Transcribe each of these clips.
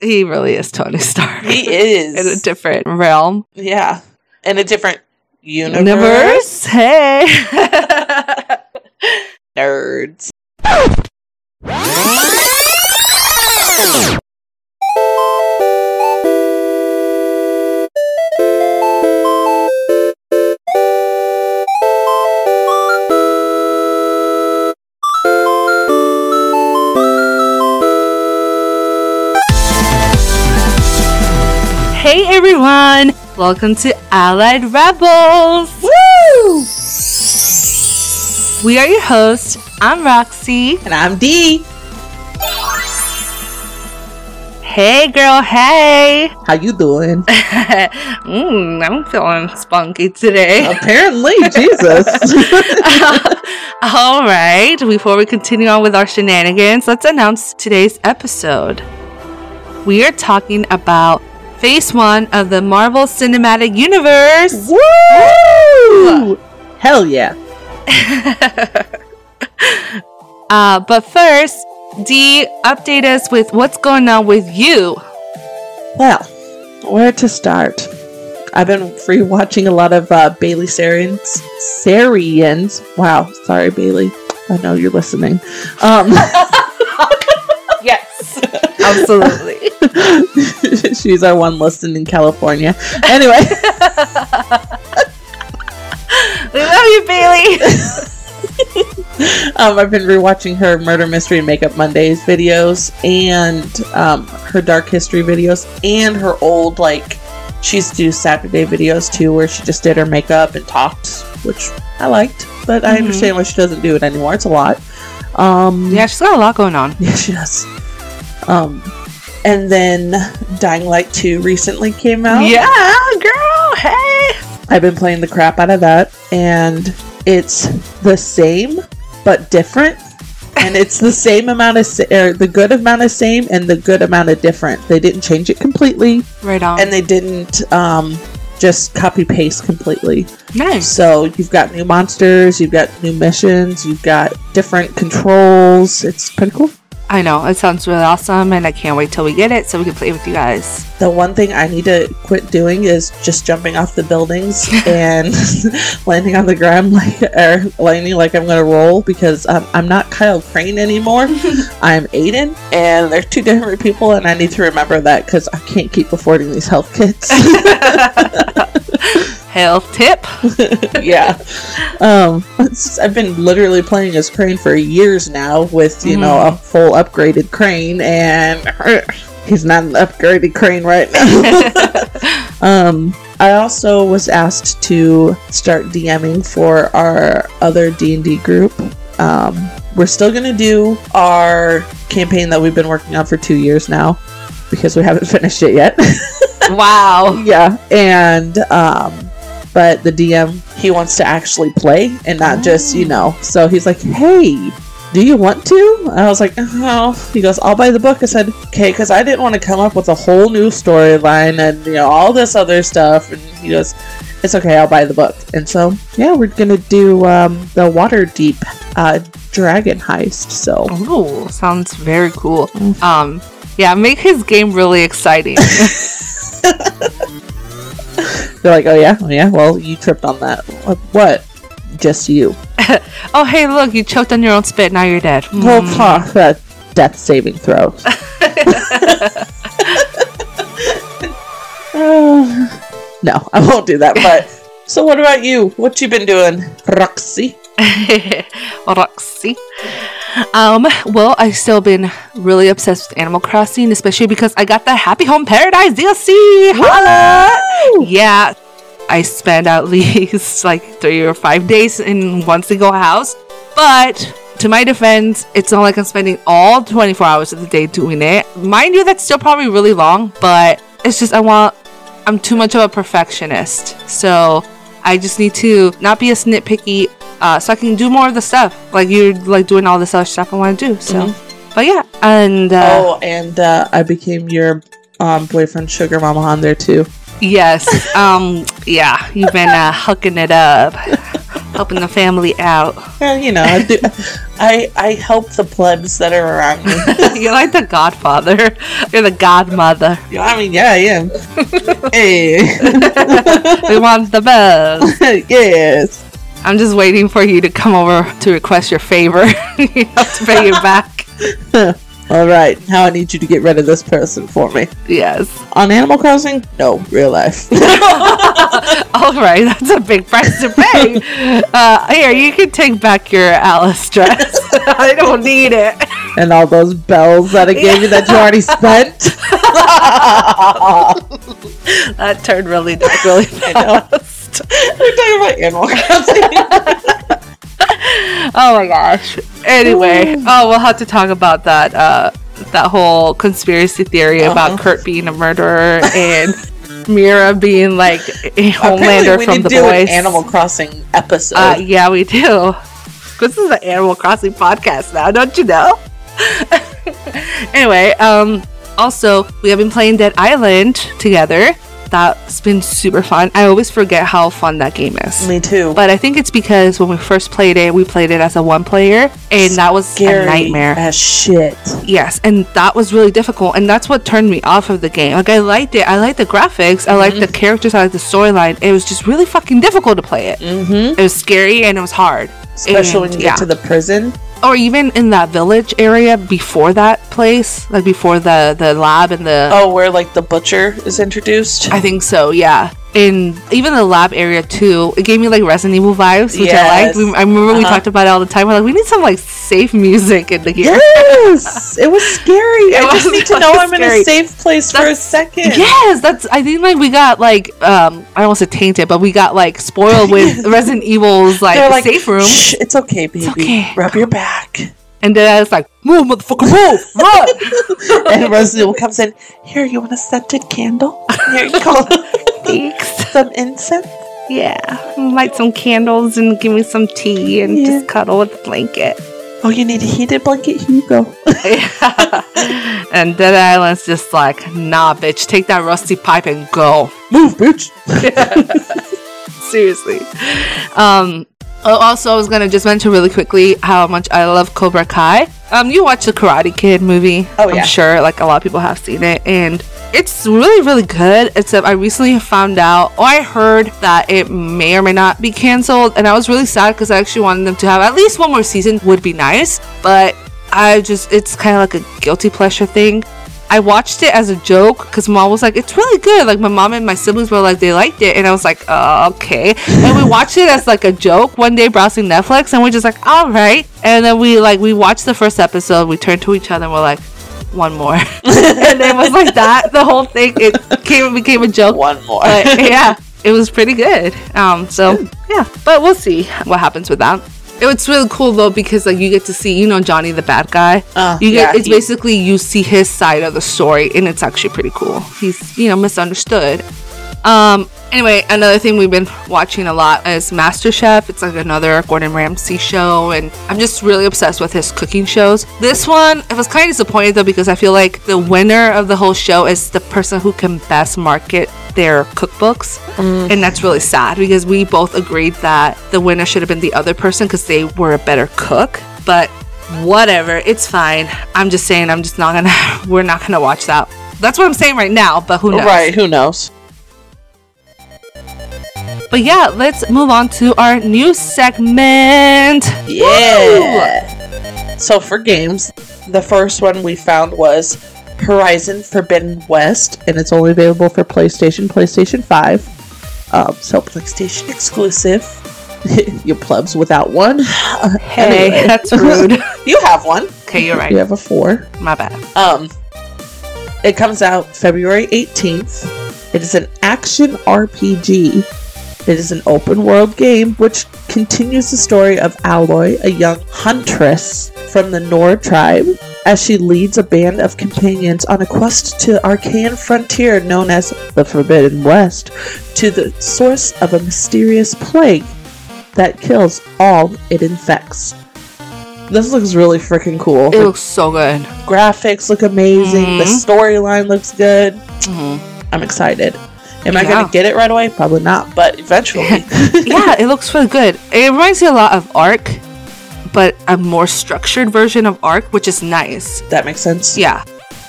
He really is Tony Stark. He is. in a different realm. yeah. In a different universe. Universe? Hey. Nerds. everyone. Welcome to Allied Rebels. Woo! We are your hosts. I'm Roxy. And I'm Dee. Hey girl, hey. How you doing? mm, I'm feeling spunky today. Apparently, Jesus. All right, before we continue on with our shenanigans, let's announce today's episode. We are talking about Phase 1 of the Marvel Cinematic Universe. Woo! Hell yeah. Uh, but first, Dee, update us with what's going on with you. Well, where to start? I've been free watching a lot of uh, Bailey Sarians. Sarians. Wow, sorry, Bailey. I know you're listening. Um, Yes, absolutely. she's our one listened in California. Anyway, we love you, Bailey. um, I've been rewatching her Murder Mystery and Makeup Mondays videos and um, her Dark History videos and her old, like, she used to do Saturday videos too, where she just did her makeup and talked, which I liked, but I Mhm. understand why she doesn't do it anymore. It's a lot. Um, Yeah, she's got a lot going on. Yeah, she does. Um, and then Dying Light 2 recently came out. Yeah, girl. Hey. I've been playing the crap out of that, and it's the same but different. And it's the same amount of, sa- or the good amount of same and the good amount of different. They didn't change it completely, Right on. and they didn't um, just copy paste completely. nice. So you've got new monsters, you've got new missions, you've got different controls. It's pretty cool. I know it sounds really awesome, and I can't wait till we get it so we can play with you guys. The one thing I need to quit doing is just jumping off the buildings and landing on the ground like or landing like I'm gonna roll because um, I'm not Kyle Crane anymore. I'm Aiden, and they're two different people, and I need to remember that because I can't keep affording these health kits. Health tip. yeah, um, I've been literally playing as Crane for years now with you know a full upgraded Crane, and he's not an upgraded Crane right now. Um, I also was asked to start DMing for our other D and D group. Um, we're still gonna do our campaign that we've been working on for two years now because we haven't finished it yet. wow. yeah, and um, but the DM he wants to actually play and not just you know. So he's like, hey. Do you want to? I was like, oh. He goes, I'll buy the book. I said, okay, because I didn't want to come up with a whole new storyline and you know all this other stuff. And he goes, it's okay, I'll buy the book. And so yeah, we're gonna do um, the Waterdeep uh, Dragon Heist. So Ooh, sounds very cool. Um, yeah, make his game really exciting. they're like, oh yeah, oh yeah. Well, you tripped on that. What? Just you. oh, hey, look, you choked on your own spit. Now you're dead. Well, Mm. fuck that death saving throw. Uh, no, I won't do that. But so, what about you? What you been doing, Roxy? Roxy. Um, well, I've still been really obsessed with Animal Crossing, especially because I got the Happy Home Paradise DLC. Holla! Yeah, I spent at least like three or five days in one single house, but to my defense, it's not like I'm spending all 24 hours of the day doing it. Mind you, that's still probably really long, but it's just I want, I'm too much of a perfectionist. So I just need to not be as nitpicky uh, so I can do more of the stuff. Like you're like doing all this other stuff I want to do. So, but yeah, and uh, oh, and uh, I became your um, boyfriend, sugar mama, on there too. Yes, um, yeah, you've been uh, hooking it up. Helping the family out. Yeah, you know, I, do, I I help the plebs that are around me. You're like the godfather. You're the godmother. Yeah, I mean, yeah, I am. hey, We want the best. yes. I'm just waiting for you to come over to request your favor. you have to pay it back. All right, now I need you to get rid of this person for me. Yes. On Animal Crossing? No, real life. All right, that's a big price to pay. Uh, here, you can take back your Alice dress. I don't need it. and all those bells that I gave you that you already spent. That turned really dark really fast. We're talking about Animal Crossing. Oh my gosh. Anyway, oh, we'll have to talk about that. Uh, that whole conspiracy theory about Uh-huh. Kurt being a murderer and Mira being like a Homelander from the boys. an Animal Crossing episode. Uh, yeah, we do. This is an Animal Crossing podcast now, don't you know? anyway, um, also we have been playing Dead Island together. That's been super fun. I always forget how fun that game is. Me too. But I think it's because when we first played it, we played it as a one player, and that was Scary a nightmare. as shit. Yes, and that was really difficult, and that's what turned me off of the game. Like I liked it, I liked the graphics, I liked the characters, I liked the storyline. It was just really fucking difficult to play it. Mm-hmm. It was scary and it was hard. Especially when you yeah. get to the prison. or even in that village area before that place, like before the the lab and the. Oh, where like the butcher is introduced. I think so, yeah. In even the lab area too, it gave me like Resident Evil vibes, which I liked. We, I remember we Uh-huh. talked about it all the time. We're like, we need some like safe music in the game. Yes, it was scary. It I just need to know I'm in a safe place for a second. Yes, that's. I think like we got like um I don't want to say tainted, but we got like spoiled with Resident Evil's like, like, safe room, Shh, it's okay, baby. okay. Rub your back. and then I was like, move, motherfucker, move, run. and Resident Evil comes in. Here, you want a scented candle? Here you go. Thanks. Some incense. Yeah, light some candles and give me some tea and Yeah. just cuddle with the blanket. Oh, you need a heated blanket? Here you go. and Dead Island's just like, nah, bitch, take that rusty pipe and go. Move, bitch. Seriously. Um. Oh, Also, I was gonna just mention really quickly how much I love Cobra Kai. Um, you watched the Karate Kid movie. Oh, I'm sure like a lot of people have seen it, and it's really really good. Except I recently found out, or I heard that it may or may not be canceled, and I was really sad because I actually wanted them to have at least one more season. Would be nice, but I just it's kind of like a guilty pleasure thing. I watched it as a joke because mom was like, "It's really good." Like my mom and my siblings were like, they liked it, and I was like, oh, "Okay." And we watched it as like a joke one day browsing Netflix, and we're just like, "All right." And then we like we watched the first episode. We turned to each other and we're like, "One more," and it was like that. The whole thing it came became a joke. One more. But yeah, it was pretty good. Um, so yeah, but we'll see what happens with that. It's really cool though because like you get to see, you know, Johnny the bad guy. Uh, you get yeah, it's he- basically you see his side of the story, and it's actually pretty cool. He's you know misunderstood. Um. Anyway, another thing we've been watching a lot is MasterChef. It's like another Gordon Ramsay show, and I'm just really obsessed with his cooking shows. This one, I was kind of disappointed though because I feel like the winner of the whole show is the person who can best market their cookbooks, mm. and that's really sad because we both agreed that the winner should have been the other person because they were a better cook. But whatever, it's fine. I'm just saying, I'm just not gonna. We're not gonna watch that. That's what I'm saying right now. But who knows? Right, who knows? But yeah, let's move on to our new segment. Yeah. So for games, the first one we found was Horizon Forbidden West, and it's only available for PlayStation, PlayStation 5. Um, so PlayStation exclusive. you plebs without one. Uh, Hey, anyway. that's rude. you have one. okay, you're right. You have a four. My bad. Um, it comes out February 18th. It is an action RPG. It is an open world game which continues the story of Aloy, a young huntress from the Nord tribe, as she leads a band of companions on a quest to the arcane frontier known as the Forbidden West, to the source of a mysterious plague that kills all it infects. This looks really freaking cool. It looks so good. graphics look amazing. The Mhm. storyline looks good. Mhm. I'm excited. Am I going to get it right away? Probably not, but eventually. yeah, it looks really good. It reminds me a lot of Ark, but a more structured version of Ark, which is nice. that makes sense. Yeah.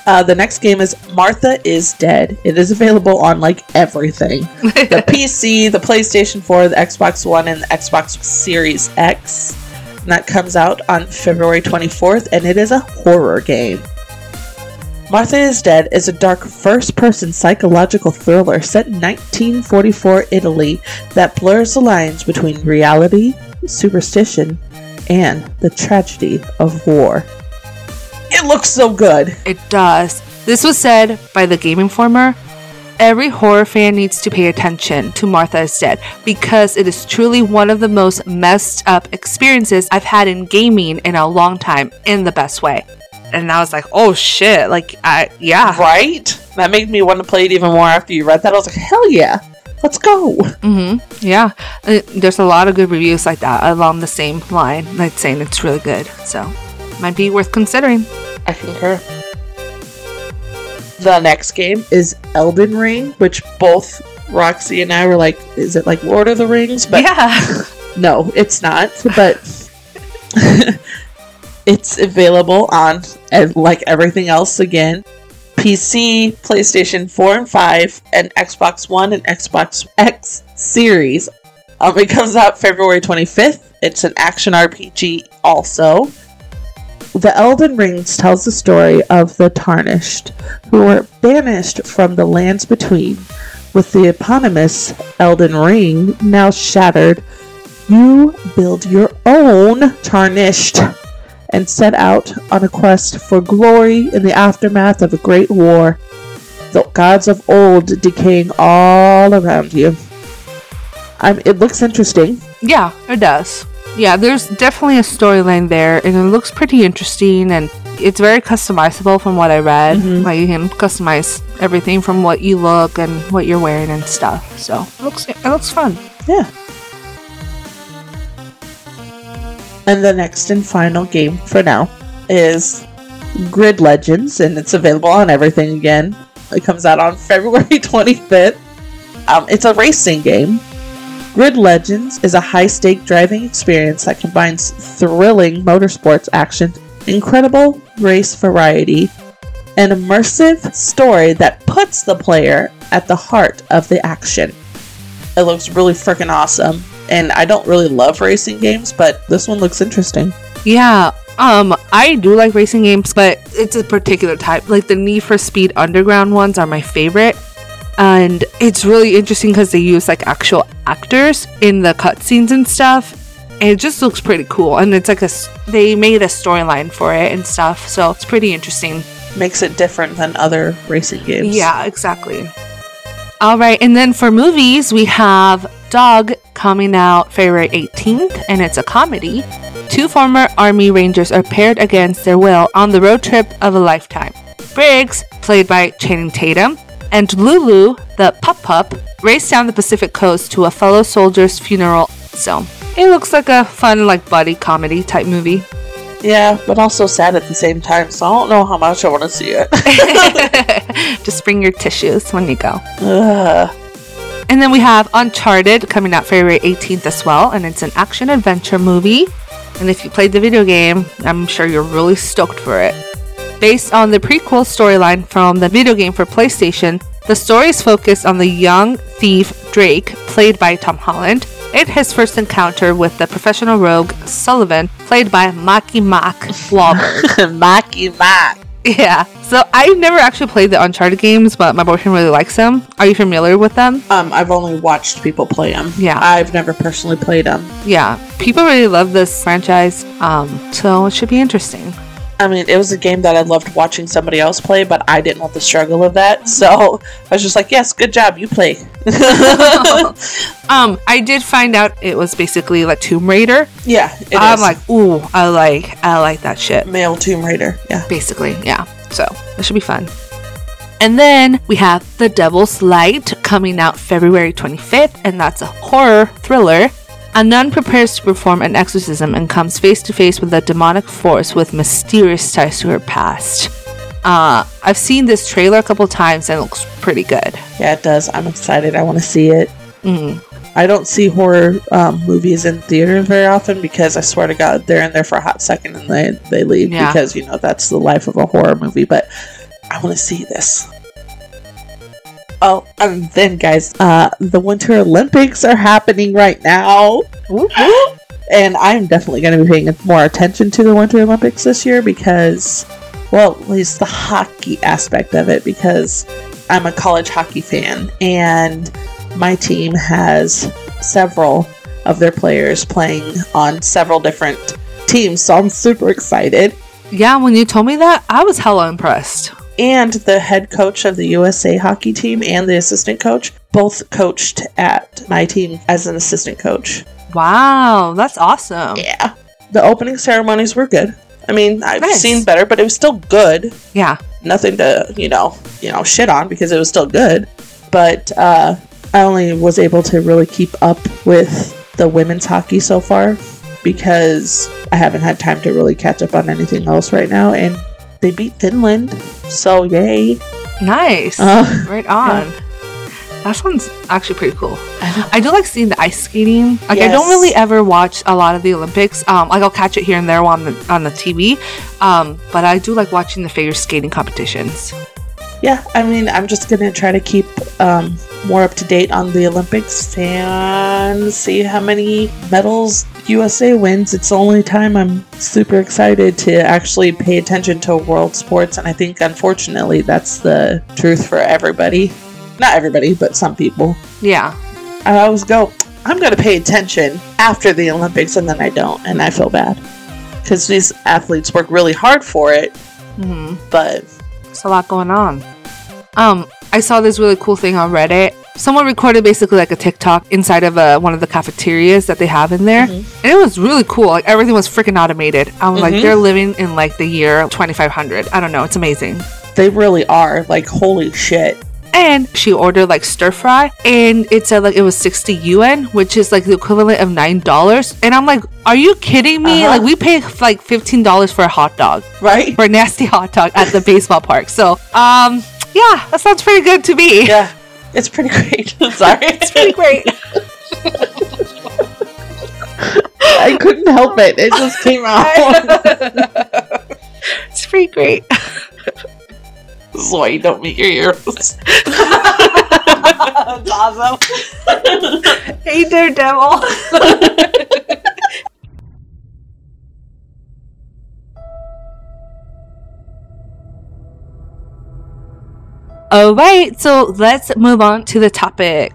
Uh, the next game is Martha is Dead. It is available on like everything the PC, the PlayStation 4, the Xbox One, and the Xbox Series X. And that comes out on February 24th, and it is a horror game. Martha is Dead is a dark first person psychological thriller set in 1944 Italy that blurs the lines between reality, superstition, and the tragedy of war. It looks so good. It does. This was said by the Game Informer. Every horror fan needs to pay attention to Martha is Dead because it is truly one of the most messed up experiences I've had in gaming in a long time in the best way. And I was like, oh shit, like, I, yeah. Right? That made me want to play it even more after you read that. I was like, hell yeah, let's go. Mm-hmm. Yeah. Uh, There's a lot of good reviews like that along the same line, like saying it's really good. So, might be worth considering. I concur. The next game is Elden Ring, which both Roxy and I were like, is it like Lord of the Rings? But yeah. no, it's not. But it's available on, and like everything else again, PC, PlayStation 4 and 5, and Xbox One and Xbox X series. Um, it comes out February 25th. It's an action RPG also. The Elden Rings tells the story of the Tarnished, who were banished from the lands between. With the eponymous Elden Ring now shattered, you build your own Tarnished and set out on a quest for glory in the aftermath of a great war. The gods of old decaying all around you. Um, it looks interesting. Yeah, it does. Yeah, there's definitely a storyline there, and it looks pretty interesting, and it's very customizable from what I read. Mhm. Like you can customize everything from what you look and what you're wearing and stuff. So it looks it looks fun. Yeah. And the next and final game for now is Grid Legends, and it's available on everything again. It comes out on February 25th. Um, it's a racing game. Grid Legends is a high stake driving experience that combines thrilling motorsports action, incredible race variety, an immersive story that puts the player at the heart of the action. It looks really freaking awesome. And I don't really love racing games, but this one looks interesting. Yeah. Um, I do like racing games, but it's a particular type. Like the Need for Speed Underground ones are my favorite. And it's really interesting because they use like actual actors in the cutscenes and stuff. And it just looks pretty cool. And it's like a, they made a storyline for it and stuff. So it's pretty interesting. Makes it different than other racing games. Yeah, exactly. All right, and then for movies, we have Dog coming out February 18th, and it's a comedy. Two former Army Rangers are paired against their will on the road trip of a lifetime. Briggs, played by Channing Tatum, and Lulu, the pup pup, race down the Pacific coast to a fellow soldier's funeral. So it looks like a fun, like buddy comedy type movie. Yeah, but also sad at the same time, so I don't know how much I want to see it. Just bring your tissues when you go. Ugh. And then we have Uncharted coming out February 18th as well, and it's an action adventure movie. And if you played the video game, I'm sure you're really stoked for it. Based on the prequel storyline from the video game for PlayStation, the story is focused on the young thief Drake, played by Tom Holland, and his first encounter with the professional rogue Sullivan, played by Maki Mack Wahlberg. Maki Mac. Yeah, so I've never actually played the Uncharted games, but my boyfriend really likes them. Are you familiar with them? Um, I've only watched people play them. Yeah. I've never personally played them. yeah, people really love this franchise. Um, so it should be interesting. I mean, it was a game that I loved watching somebody else play, but I didn't want the struggle of that. So I was just like, yes, good job, you play. um, I did find out it was basically like Tomb Raider. yeah, it I'm is. like, ooh, I like, I like that shit. male Tomb Raider. Yeah. Basically, yeah. So it should be fun. And then we have The Devil's Light coming out February 25th, and that's a horror thriller. A nun prepares to perform an exorcism and comes face to face with a demonic force with mysterious ties to her past. Uh, I've seen this trailer a couple times and it looks pretty good. Yeah, it does. I'm excited. I want to see it. Mm. I don't see horror um, movies in theaters very often because I swear to God, they're in there for a hot second and they, they leave Yeah. because, you know, that's the life of a horror movie. But I want to see this. Oh, and then, guys, uh, the Winter Olympics are happening right now. And I'm definitely going to be paying more attention to the Winter Olympics this year because, well, at least the hockey aspect of it, because I'm a college hockey fan and my team has several of their players playing on several different teams. So I'm super excited. Yeah, when you told me that, I was hella impressed. And the head coach of the USA hockey team and the assistant coach both coached at my team as an assistant coach. Wow, that's awesome. Yeah. The opening ceremonies were good. I mean, I've Nice. seen better, but it was still good. Yeah. Nothing to, you know, you know, shit on because it was still good. But uh I only was able to really keep up with the women's hockey so far because I haven't had time to really catch up on anything else right now and they beat Finland. So yay. Nice. Uh, right on. That sounds actually pretty cool. I do like seeing the ice skating. Like I don't really ever watch a lot of the Olympics. Um, like I'll catch it here and there on the on the TV. Um, but I do like watching the figure skating competitions. yeah, I mean, I'm just gonna try to keep um, more up to date on the Olympics and see how many medals USA wins. It's the only time I'm super excited to actually pay attention to world sports, and I think unfortunately that's the truth for everybody. Not everybody, but some people. Yeah. I always go, I'm gonna pay attention after the Olympics, and then I don't, and I feel bad because these athletes work really hard for it, hmm but There's a lot going on. Um, I saw this really cool thing on Reddit. Someone recorded basically like a TikTok inside of uh, one of the cafeterias that they have in there, and it was really cool. Like everything was freaking automated. I'm like, Mhm. they're living in like the year 2500. I don't know. It's amazing. they really are like holy shit. And she ordered like stir fry, and it said like it was 60 yuan, which is like the equivalent of nine dollars. And I'm like, are you kidding me? Uh-huh. Like we pay like 15 dollars for a hot dog, Right? for a nasty hot dog at the baseball park. So, um, yeah, that sounds pretty good to me. Yeah, it's pretty great. Sorry, It's pretty great. I couldn't help it. It just came out. it's pretty great. this is why you don't meet your heroes. That's awesome. hey, Daredevil. All right, so let's move on to the topic.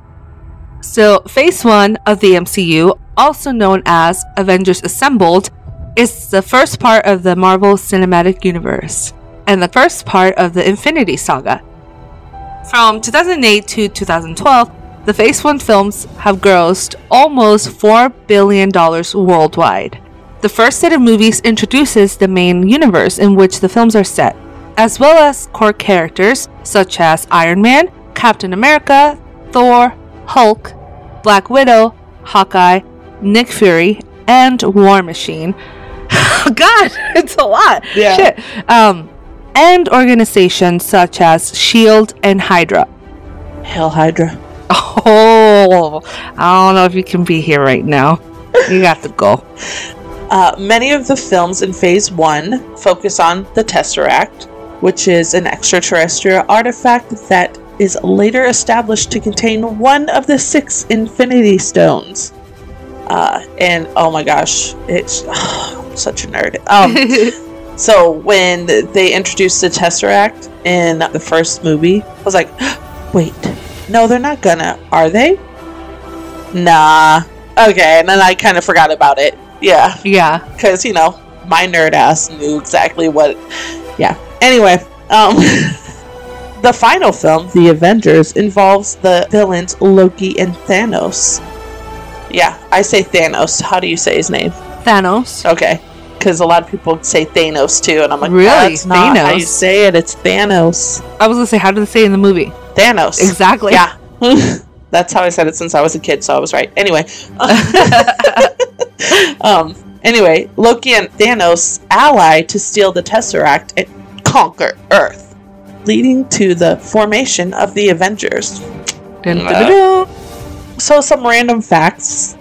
So, Phase 1 of the MCU, also known as Avengers Assembled, is the first part of the Marvel Cinematic Universe and the first part of the Infinity Saga. From 2008 to 2012, the Phase 1 films have grossed almost $4 billion worldwide. The first set of movies introduces the main universe in which the films are set, as well as core characters such as Iron Man, Captain America, Thor, Hulk, Black Widow, Hawkeye, Nick Fury, and War Machine. God, it's a lot. Yeah. Shit. Um, and organizations such as SHIELD and Hydra. Hell Hydra. Oh, I don't know if you can be here right now. You got to go. Uh, many of the films in Phase 1 focus on the Tesseract, which is an extraterrestrial artifact that is later established to contain one of the six Infinity Stones. Uh, and oh my gosh, it's I'm such a nerd. Um, so when they introduced the Tesseract in the first movie, I was like, wait, no, they're not gonna, are they? Nah. Okay, and then I kind of forgot about it. Yeah yeah. because you know my nerd ass knew exactly what yeah anyway um the final film the avengers involves the villains loki and thanos. Yeah i say thanos. How do you say his name? Thanos. okay because a lot of people say thanos too and i'm like Really? that's not how you say it. It's thanos. I was gonna say, how do they say it in the movie? thanos. Exactly. yeah. That's how i said it since i was a kid so i was right. Anyway. Um anyway loki and thanos ally to steal the tesseract and conquer Earth, leading to the formation of the Avengers. So, some random facts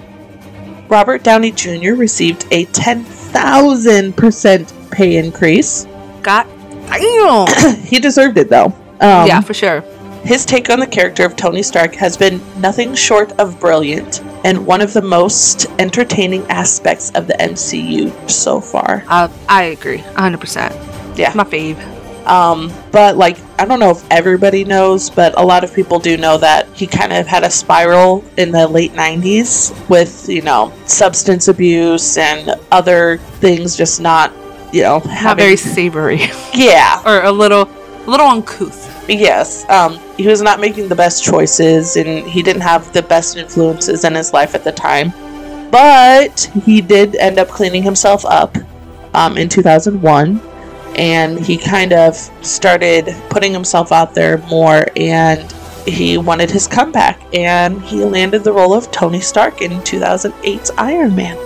Robert Downey Jr. received a 10,000% pay increase. God damn. he deserved it though. Um, yeah, for sure. His take on the character of Tony Stark has been nothing short of brilliant and one of the most entertaining aspects of the MCU so far. Uh, I agree, 100%. Yeah. My fave. Um, but like, I don't know if everybody knows, but a lot of people do know that he kind of had a spiral in the late 90s with, you know, substance abuse and other things just not, you know, Not having. very savory. yeah. or a little, a little uncouth. Yes, um, he was not making the best choices, and he didn't have the best influences in his life at the time. But he did end up cleaning himself up um, in 2001, and he kind of started putting himself out there more, and he wanted his comeback, and he landed the role of Tony Stark in 2008's Iron Man.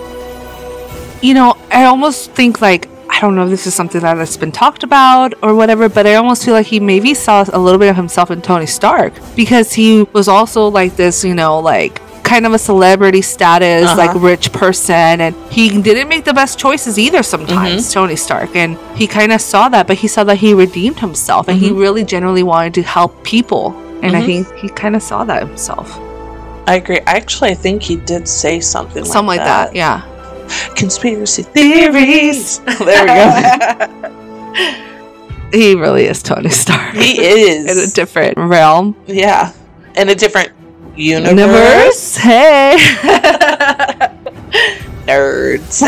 You know, I almost think like I don't know if this is something that has been talked about or whatever, but I almost feel like he maybe saw a little bit of himself in Tony Stark because he was also like this, you know, like kind of a celebrity status, Uh-huh. like rich person, and he didn't make the best choices either sometimes, Tony Stark. And he kind of saw that, but he saw that he redeemed himself and he really genuinely wanted to help people. And I Mhm. think he kind of saw that himself. I agree. Actually, I think he did say something like Something like that, yeah. Conspiracy theories. there we go. He really is Tony Stark. he is in a different realm. yeah. In a different universe. Universe? Hey. Nerds.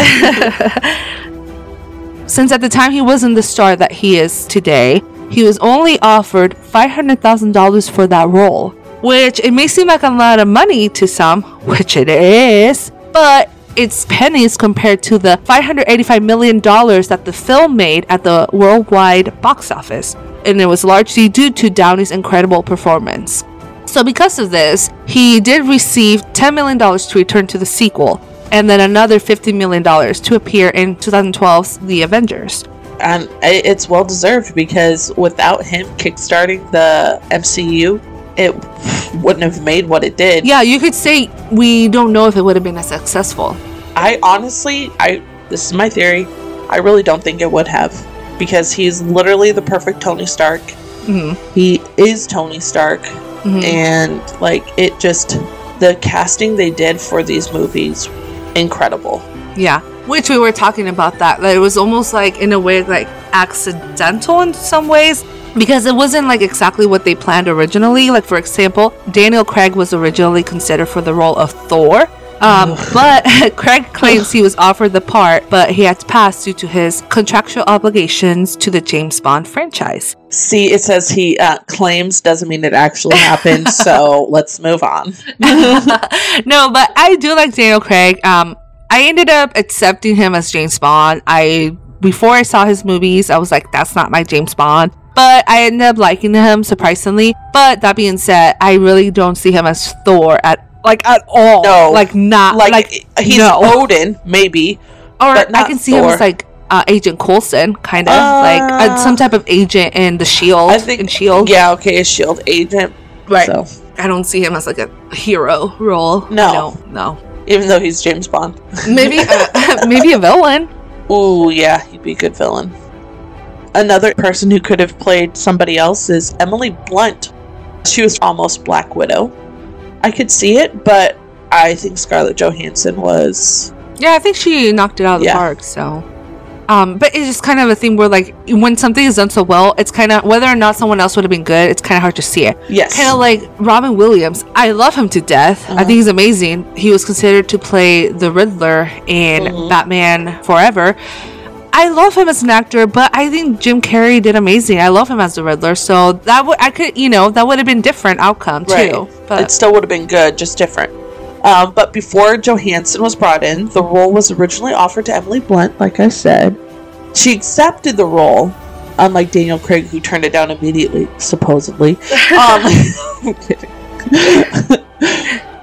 Since at the time he wasn't the star that he is today, he was only offered $500,000 for that role. Which it may seem like a lot of money to some, which it is, but it's pennies compared to the $585 million that the film made at the worldwide box office. And it was largely due to Downey's incredible performance. So, because of this, he did receive $10 million to return to the sequel, and then another $50 million to appear in 2012's The Avengers. and it's well deserved because without him kickstarting the MCU, it wouldn't have made what it did. Yeah, you could say we don't know if it would have been as successful. I honestly, I this is my theory. I really don't think it would have because he's literally the perfect Tony Stark. hmm He is Tony Stark. Mhm. and like it just the casting they did for these movies incredible Yeah, which we were talking about that. That it was almost like, in a way, like accidental in some ways. Because it wasn't like exactly what they planned originally. Like, for example, Daniel Craig was originally considered for the role of Thor. Um, but Craig claims he was offered the part, but he had to pass due to his contractual obligations to the James Bond franchise. see it says he uh, claims doesn't mean it actually happened so let's move on no, but I do like Daniel Craig. Um, I ended up accepting him as James Bond. I before I saw his movies, I was like, that's not my James Bond. But I ended up liking him surprisingly. But that being said, I really don't see him as Thor at like at all. No. like not like, like, he's no. odin maybe or but I can see him as like uh, Agent Coulson, kind of like uh, some type of agent in the Shield. i think in Shield. yeah okay a shield agent Right. so I don't see him as like a hero role. No. no, no. even though he's james bond Maybe, uh, maybe a villain. Ooh, yeah, he'd be a good villain. Another person who could have played somebody else is Emily Blunt. She was almost Black Widow. I could see it, but I think Scarlett Johansson was. Yeah, I think she knocked it out of the park. So, um, but it's just kind of a thing where like when something is done so well, it's kind of whether or not someone else would have been good. It's kind of hard to see it. Yes. Kind of like Robin Williams. I love him to death. I Uh-huh. think he's amazing. He was considered to play the Riddler in Mhm. Batman Forever. I love him as an actor, but I think Jim Carrey did amazing. I love him as the Riddler, so that would I could you know that would have been different outcome too. But it still would have been good, just different. Um, but before Johansson was brought in, the role was originally offered to Emily Blunt, like I said. She accepted the role, unlike Daniel Craig, who turned it down immediately, supposedly. Um, I'm kidding.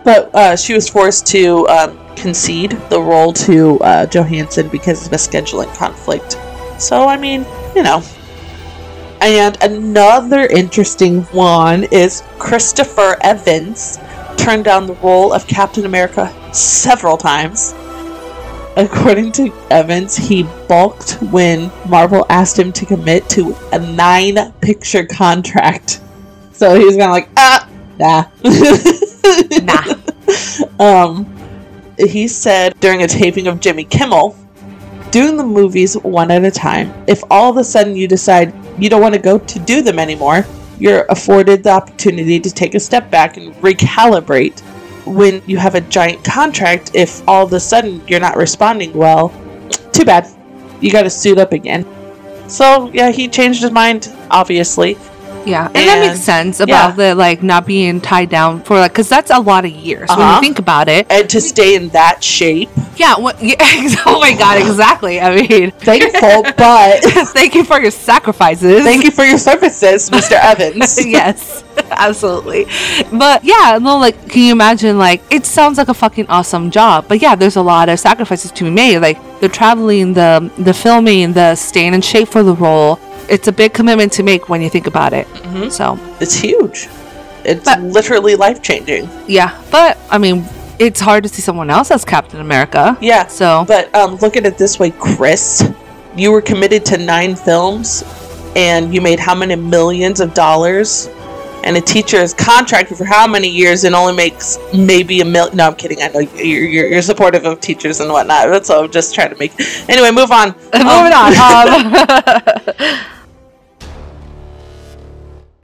but uh, she was forced to um, concede the role to uh, Johansson because of a scheduling conflict. So, I mean, you know, And another interesting one is Christopher Evans turned down the role of Captain America several times. According to Evans, he balked when Marvel asked him to commit to a nine picture contract. So he was kind of like, ah, nah. Nah. Um, he said during a taping of Jimmy Kimmel, doing the movies one at a time, if all of a sudden you decide you don't want to go to do them anymore, you're afforded the opportunity to take a step back and recalibrate. When you have a giant contract, if all of a sudden you're not responding well, too bad. You got to suit up again. So, yeah, he changed his mind, obviously. Yeah, and, that makes sense about the like not being tied down for like because that's a lot of years when Uh-huh. you think about it. And to stay in that shape, Yeah, what, yeah oh my god, exactly. I mean, thankful, but thank you for your sacrifices. thank you for your services, Mr. Evans. yes, absolutely. But yeah, no, like, can you imagine? Like, it sounds like a fucking awesome job, but yeah, there's a lot of sacrifices to be made. Like the traveling, the the filming, the staying in shape for the role. It's a big commitment to make when you think about it. Mhm. So It's huge. It's But- literally life changing. yeah, but I mean, it's hard to see someone else as Captain America. Yeah. So But um, look at it this way, Chris. You were committed to nine films, and you made how many millions of dollars? And a teacher is contracted for how many years and only makes maybe a mil. No, I'm kidding. I know you're, you're, you're supportive of teachers and whatnot. That's all I'm just trying to make. Anyway, move on. moving on. Um,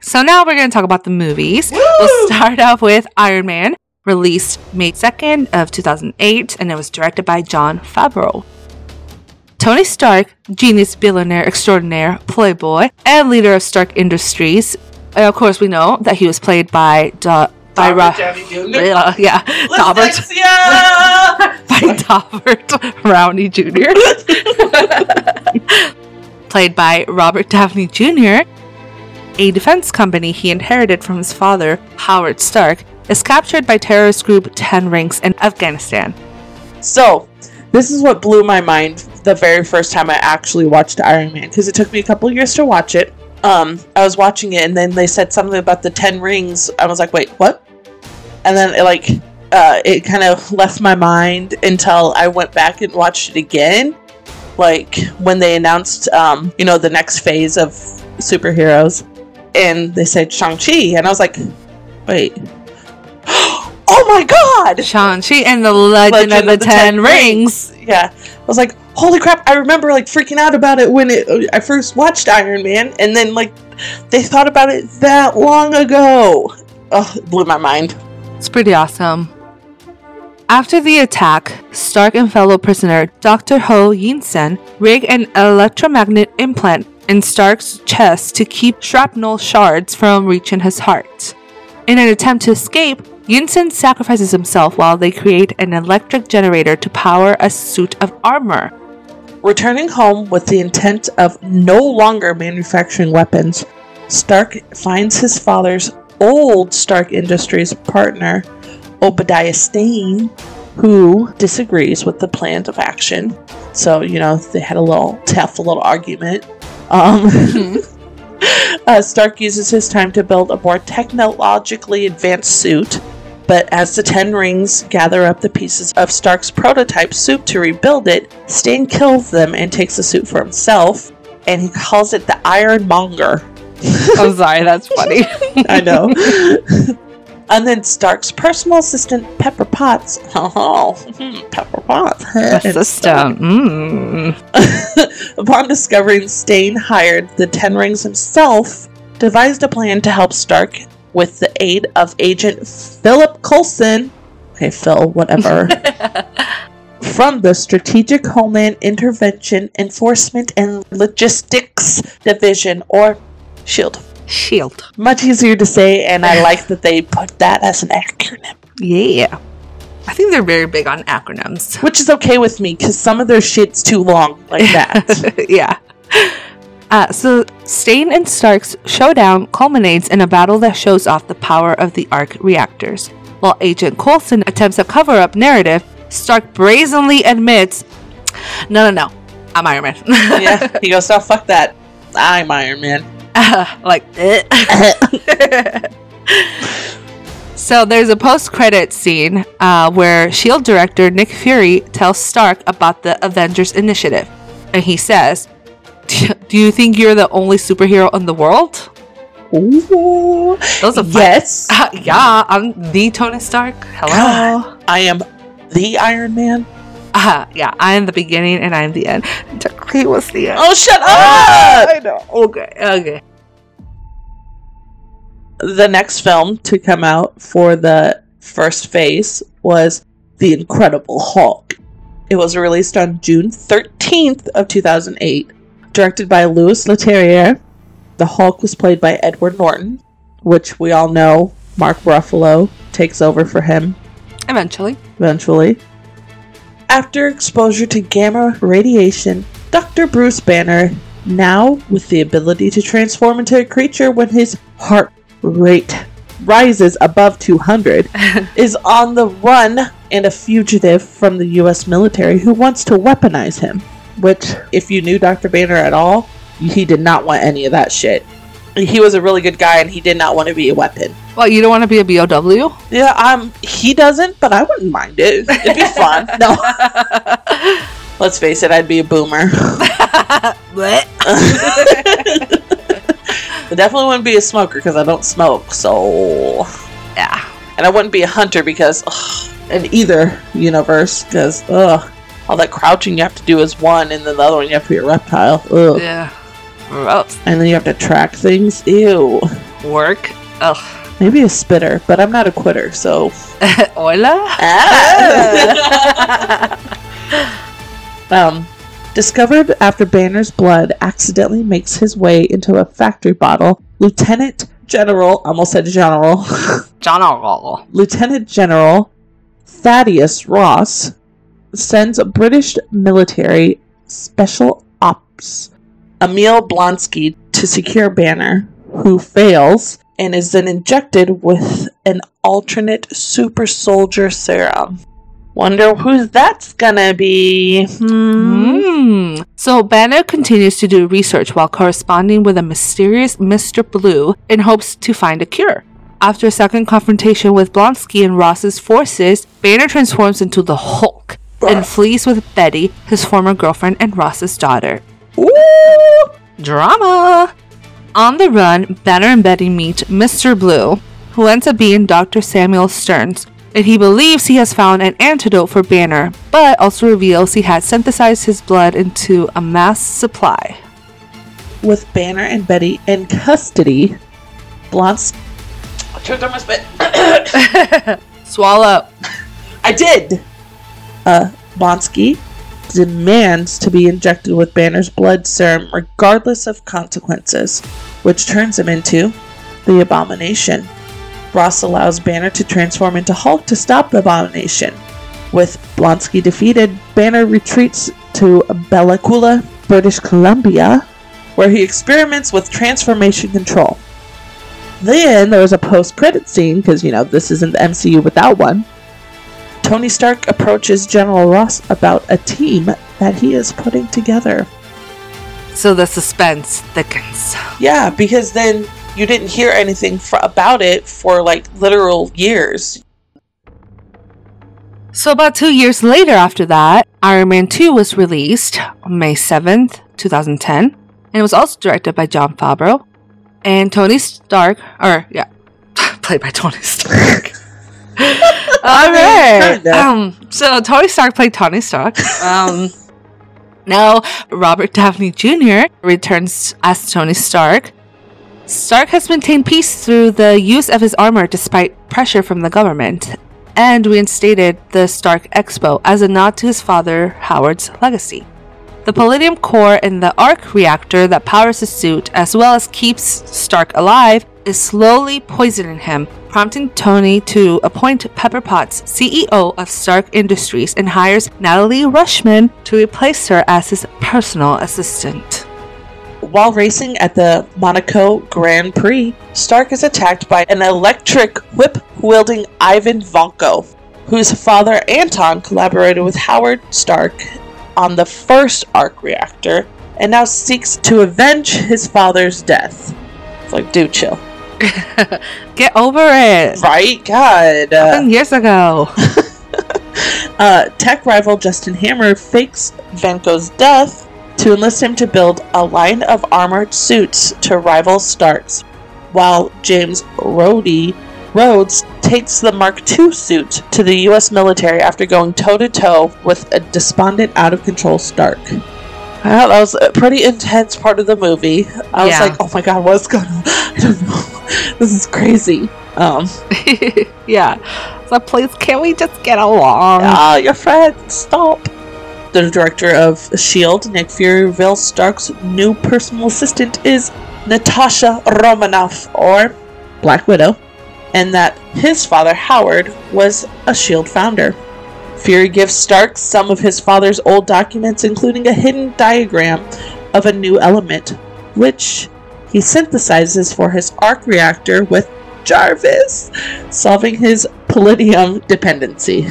so now we're going to talk about the movies. We'll start off with Iron Man, released May 2nd of 2008, and it was directed by Jon Favreau. Tony Stark, genius billionaire extraordinaire, playboy, and leader of Stark Industries. And of course, we know that he was played by da- by Ra- Downey Jr. yeah, yeah, Robert Dyslexia! by Robert Rowney Jr. Played by Robert Downey Jr., a defense company he inherited from his father, Howard Stark, is captured by terrorist group Ten Rings in Afghanistan. So, this is what blew my mind the very first time I actually watched Iron Man because it took me a couple years to watch it. Um, I was watching it and then they said something about the Ten Rings. I was like, wait, what? And then it like uh, it kind of left my mind until I went back and watched it again. Like when they announced, um, you know, the next phase of superheroes, and they said Shang Chi, and I was like, wait. Oh my god! Shang-Chi and the Legend, of the, Ten, Rings. Yeah, I was like, holy crap! I remember like freaking out about it when it I first watched Iron Man, and then like they thought about it that long ago. Oh, it blew my mind. It's pretty awesome. After the attack, Stark and fellow prisoner Dr. Ho Yinsen rig an electromagnet implant in Stark's chest to keep shrapnel shards from reaching his heart. In an attempt to escape, Yinsen sacrifices himself while they create an electric generator to power a suit of armor. Returning home with the intent of no longer manufacturing weapons, Stark finds his father's old Stark Industries partner, Obadiah Stane, who disagrees with the plan of action. So, you know, they had a little tough little argument. Um, uh, Stark uses his time to build a more technologically advanced suit, but as the Ten Rings gather up the pieces of Stark's prototype suit to rebuild it, Stane kills them and takes the suit for himself, and he calls it the Ironmonger. I'm sorry, that's funny. I know. and then Stark's personal assistant, Pepper Potts. Oh, Pepper Potts. Assistant. Mm. Upon discovering Stane hired the Ten Rings himself, devised a plan to help Stark with the aid of Agent Philip Coulson. Okay, Phil, whatever. From the Strategic Homeland Intervention Enforcement and Logistics Division, or SHIELD. Shield. Much easier to say, and I like that they put that as an acronym. Yeah. I think they're very big on acronyms. Which is okay with me, because some of their shit's too long like that. yeah. Uh, so, Stane and Stark's showdown culminates in a battle that shows off the power of the arc reactors. While Agent Coulson attempts a cover up narrative, Stark brazenly admits, No, no, no, I'm Iron Man. yeah, he goes, oh, fuck that. I'm Iron Man. like, eh. so there's a post-credit scene uh, where Shield director Nick Fury tells Stark about the Avengers Initiative, and he says, "Do you think you're the only superhero in the world?" Ooh. Those are yes. Uh, yeah, I'm the Tony Stark. Hello. God, I am the Iron Man. Uh, yeah, I am the beginning and I am the end. Technically, was the end. Oh, shut up! I know. Okay, okay. The next film to come out for the first phase was The Incredible Hulk. It was released on June 13th of 2008. Directed by Louis Leterrier, the Hulk was played by Edward Norton, which we all know Mark Ruffalo takes over for him Eventually. eventually. After exposure to gamma radiation, Dr. Bruce Banner, now with the ability to transform into a creature when his heart rate rises above 200, is on the run and a fugitive from the US military who wants to weaponize him. Which, if you knew Dr. Banner at all, he did not want any of that shit. He was a really good guy and he did not want to be a weapon. Well, you don't want to be a BOW? Yeah, um, he doesn't, but I wouldn't mind it. It'd be fun. No. Let's face it, I'd be a boomer. What? I definitely wouldn't be a smoker because I don't smoke, so. yeah. And I wouldn't be a hunter because. Ugh, in either universe, because, ugh. All that crouching you have to do is one, and then the other one you have to be a reptile. Ugh. Yeah. Gross. And then you have to track things. Ew. Work. Ugh. Maybe a spitter, but I'm not a quitter, so. Hola? um, discovered after Banner's blood accidentally makes his way into a factory bottle, Lieutenant General, almost said General, General. Lieutenant General Thaddeus Ross sends British military special ops Emil Blonsky to secure Banner, who fails and is then injected with an alternate super soldier serum. Wonder who that's gonna be. Hmm. Hmm. So Banner continues to do research while corresponding with a mysterious Mr. Blue in hopes to find a cure. After a second confrontation with Blonsky and Ross's forces, Banner transforms into the Hulk and flees with Betty, his former girlfriend and Ross's daughter. Ooh! Drama! On the run, Banner and Betty meet Mr. Blue, who ends up being Dr. Samuel Stearns, and he believes he has found an antidote for Banner, but also reveals he had synthesized his blood into a mass supply. With Banner and Betty in custody, Blonsky. I choked on my spit. Swallow. I did. Uh, Blonsky demands to be injected with Banner's blood serum regardless of consequences, which turns him into the Abomination. Ross allows Banner to transform into Hulk to stop the Abomination. With Blonsky defeated, Banner retreats to Bella Coola, British Columbia, where he experiments with transformation control. Then there was a post credit scene, because, you know, this isn't the MCU without one. Tony Stark approaches General Ross about a team that he is putting together. So the suspense thickens. Yeah, because then you didn't hear anything fr- about it for like literal years. So, about two years later after that, Iron Man 2 was released on May 7th, 2010, and it was also directed by Jon Favreau. And Tony Stark, or yeah, played by Tony Stark. All right. Um, so Tony Stark played Tony Stark. Um, now Robert Downey Jr. returns as Tony Stark. Stark has maintained peace through the use of his armor despite pressure from the government, and reinstated the Stark Expo as a nod to his father Howard's legacy. The palladium core in the arc reactor that powers his suit, as well as keeps Stark alive, is slowly poisoning him, prompting Tony to appoint Pepper Potts CEO of Stark Industries and hires Natalie Rushman to replace her as his personal assistant. While racing at the Monaco Grand Prix, Stark is attacked by an electric whip wielding Ivan Vanko, whose father Anton collaborated with Howard Stark on the first arc reactor and now seeks to avenge his father's death. It's Like, dude, chill. Get over it. Right? God. Uh, Seven years ago. uh, tech rival Justin Hammer fakes Vanko's death to enlist him to build a line of armored suits to rival Stark's, while James Rhodey Rhodes takes the Mark II suit to the U.S. military after going toe to toe with a despondent, out of control Stark. Well, that was a pretty intense part of the movie. I was like, "Oh my god, what's going on? I don't know. This is crazy." Um, yeah. So please, can we just get along? Ah, your friend, stop. The director of S.H.I.E.L.D., Nick Fury, reveals Stark's new personal assistant is Natasha Romanoff, or Black Widow, and that his father, Howard, was a S.H.I.E.L.D. founder. Fury gives Stark some of his father's old documents, including a hidden diagram of a new element, which he synthesizes for his arc reactor with Jarvis, solving his palladium dependency.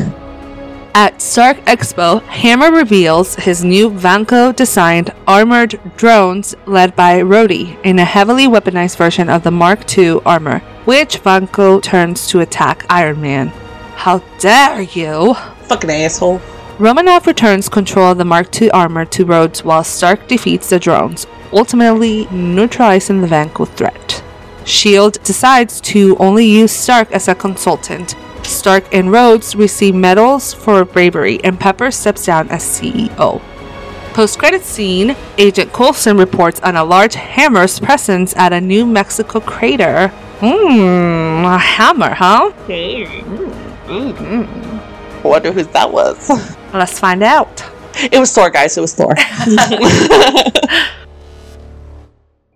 At Stark Expo, Hammer reveals his new Vanko designed armored drones led by Rhodey in a heavily weaponized version of the Mark II armor, which Vanko turns to attack Iron Man. How dare you! Fucking asshole. Romanoff returns control of the Mark II armor to Rhodes while Stark defeats the drones, ultimately neutralizing the Vanko threat. S.H.I.E.L.D. Decides to only use Stark as a consultant. Stark and Rhodes receive medals for bravery, and Pepper steps down as CEO. Post credit scene Agent Coulson reports on a large hammer's presence at a New Mexico crater. Hmm, a hammer, huh? I wonder who that was. Let's find out. It was Thor, guys. It was Thor.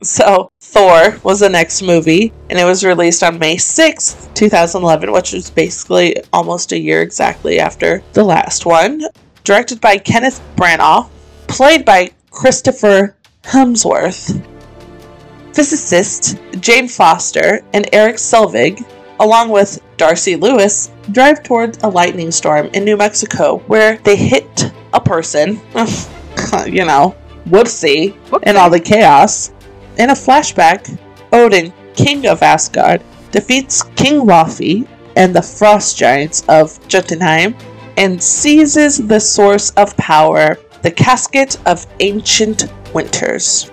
so, Thor was the next movie, and it was released on May 6th, 2011, which was basically almost a year exactly after the last one. Directed by Kenneth Branagh, played by Christopher Hemsworth. Physicist Jane Foster and Erik Selvig, along with Darcy Lewis, drive towards a lightning storm in New Mexico where they hit a person. you know, whoopsie, and all the chaos. In a flashback, Odin, king of Asgard, defeats King Laufey and the frost giants of Jotunheim and seizes the source of power, the casket of ancient winters.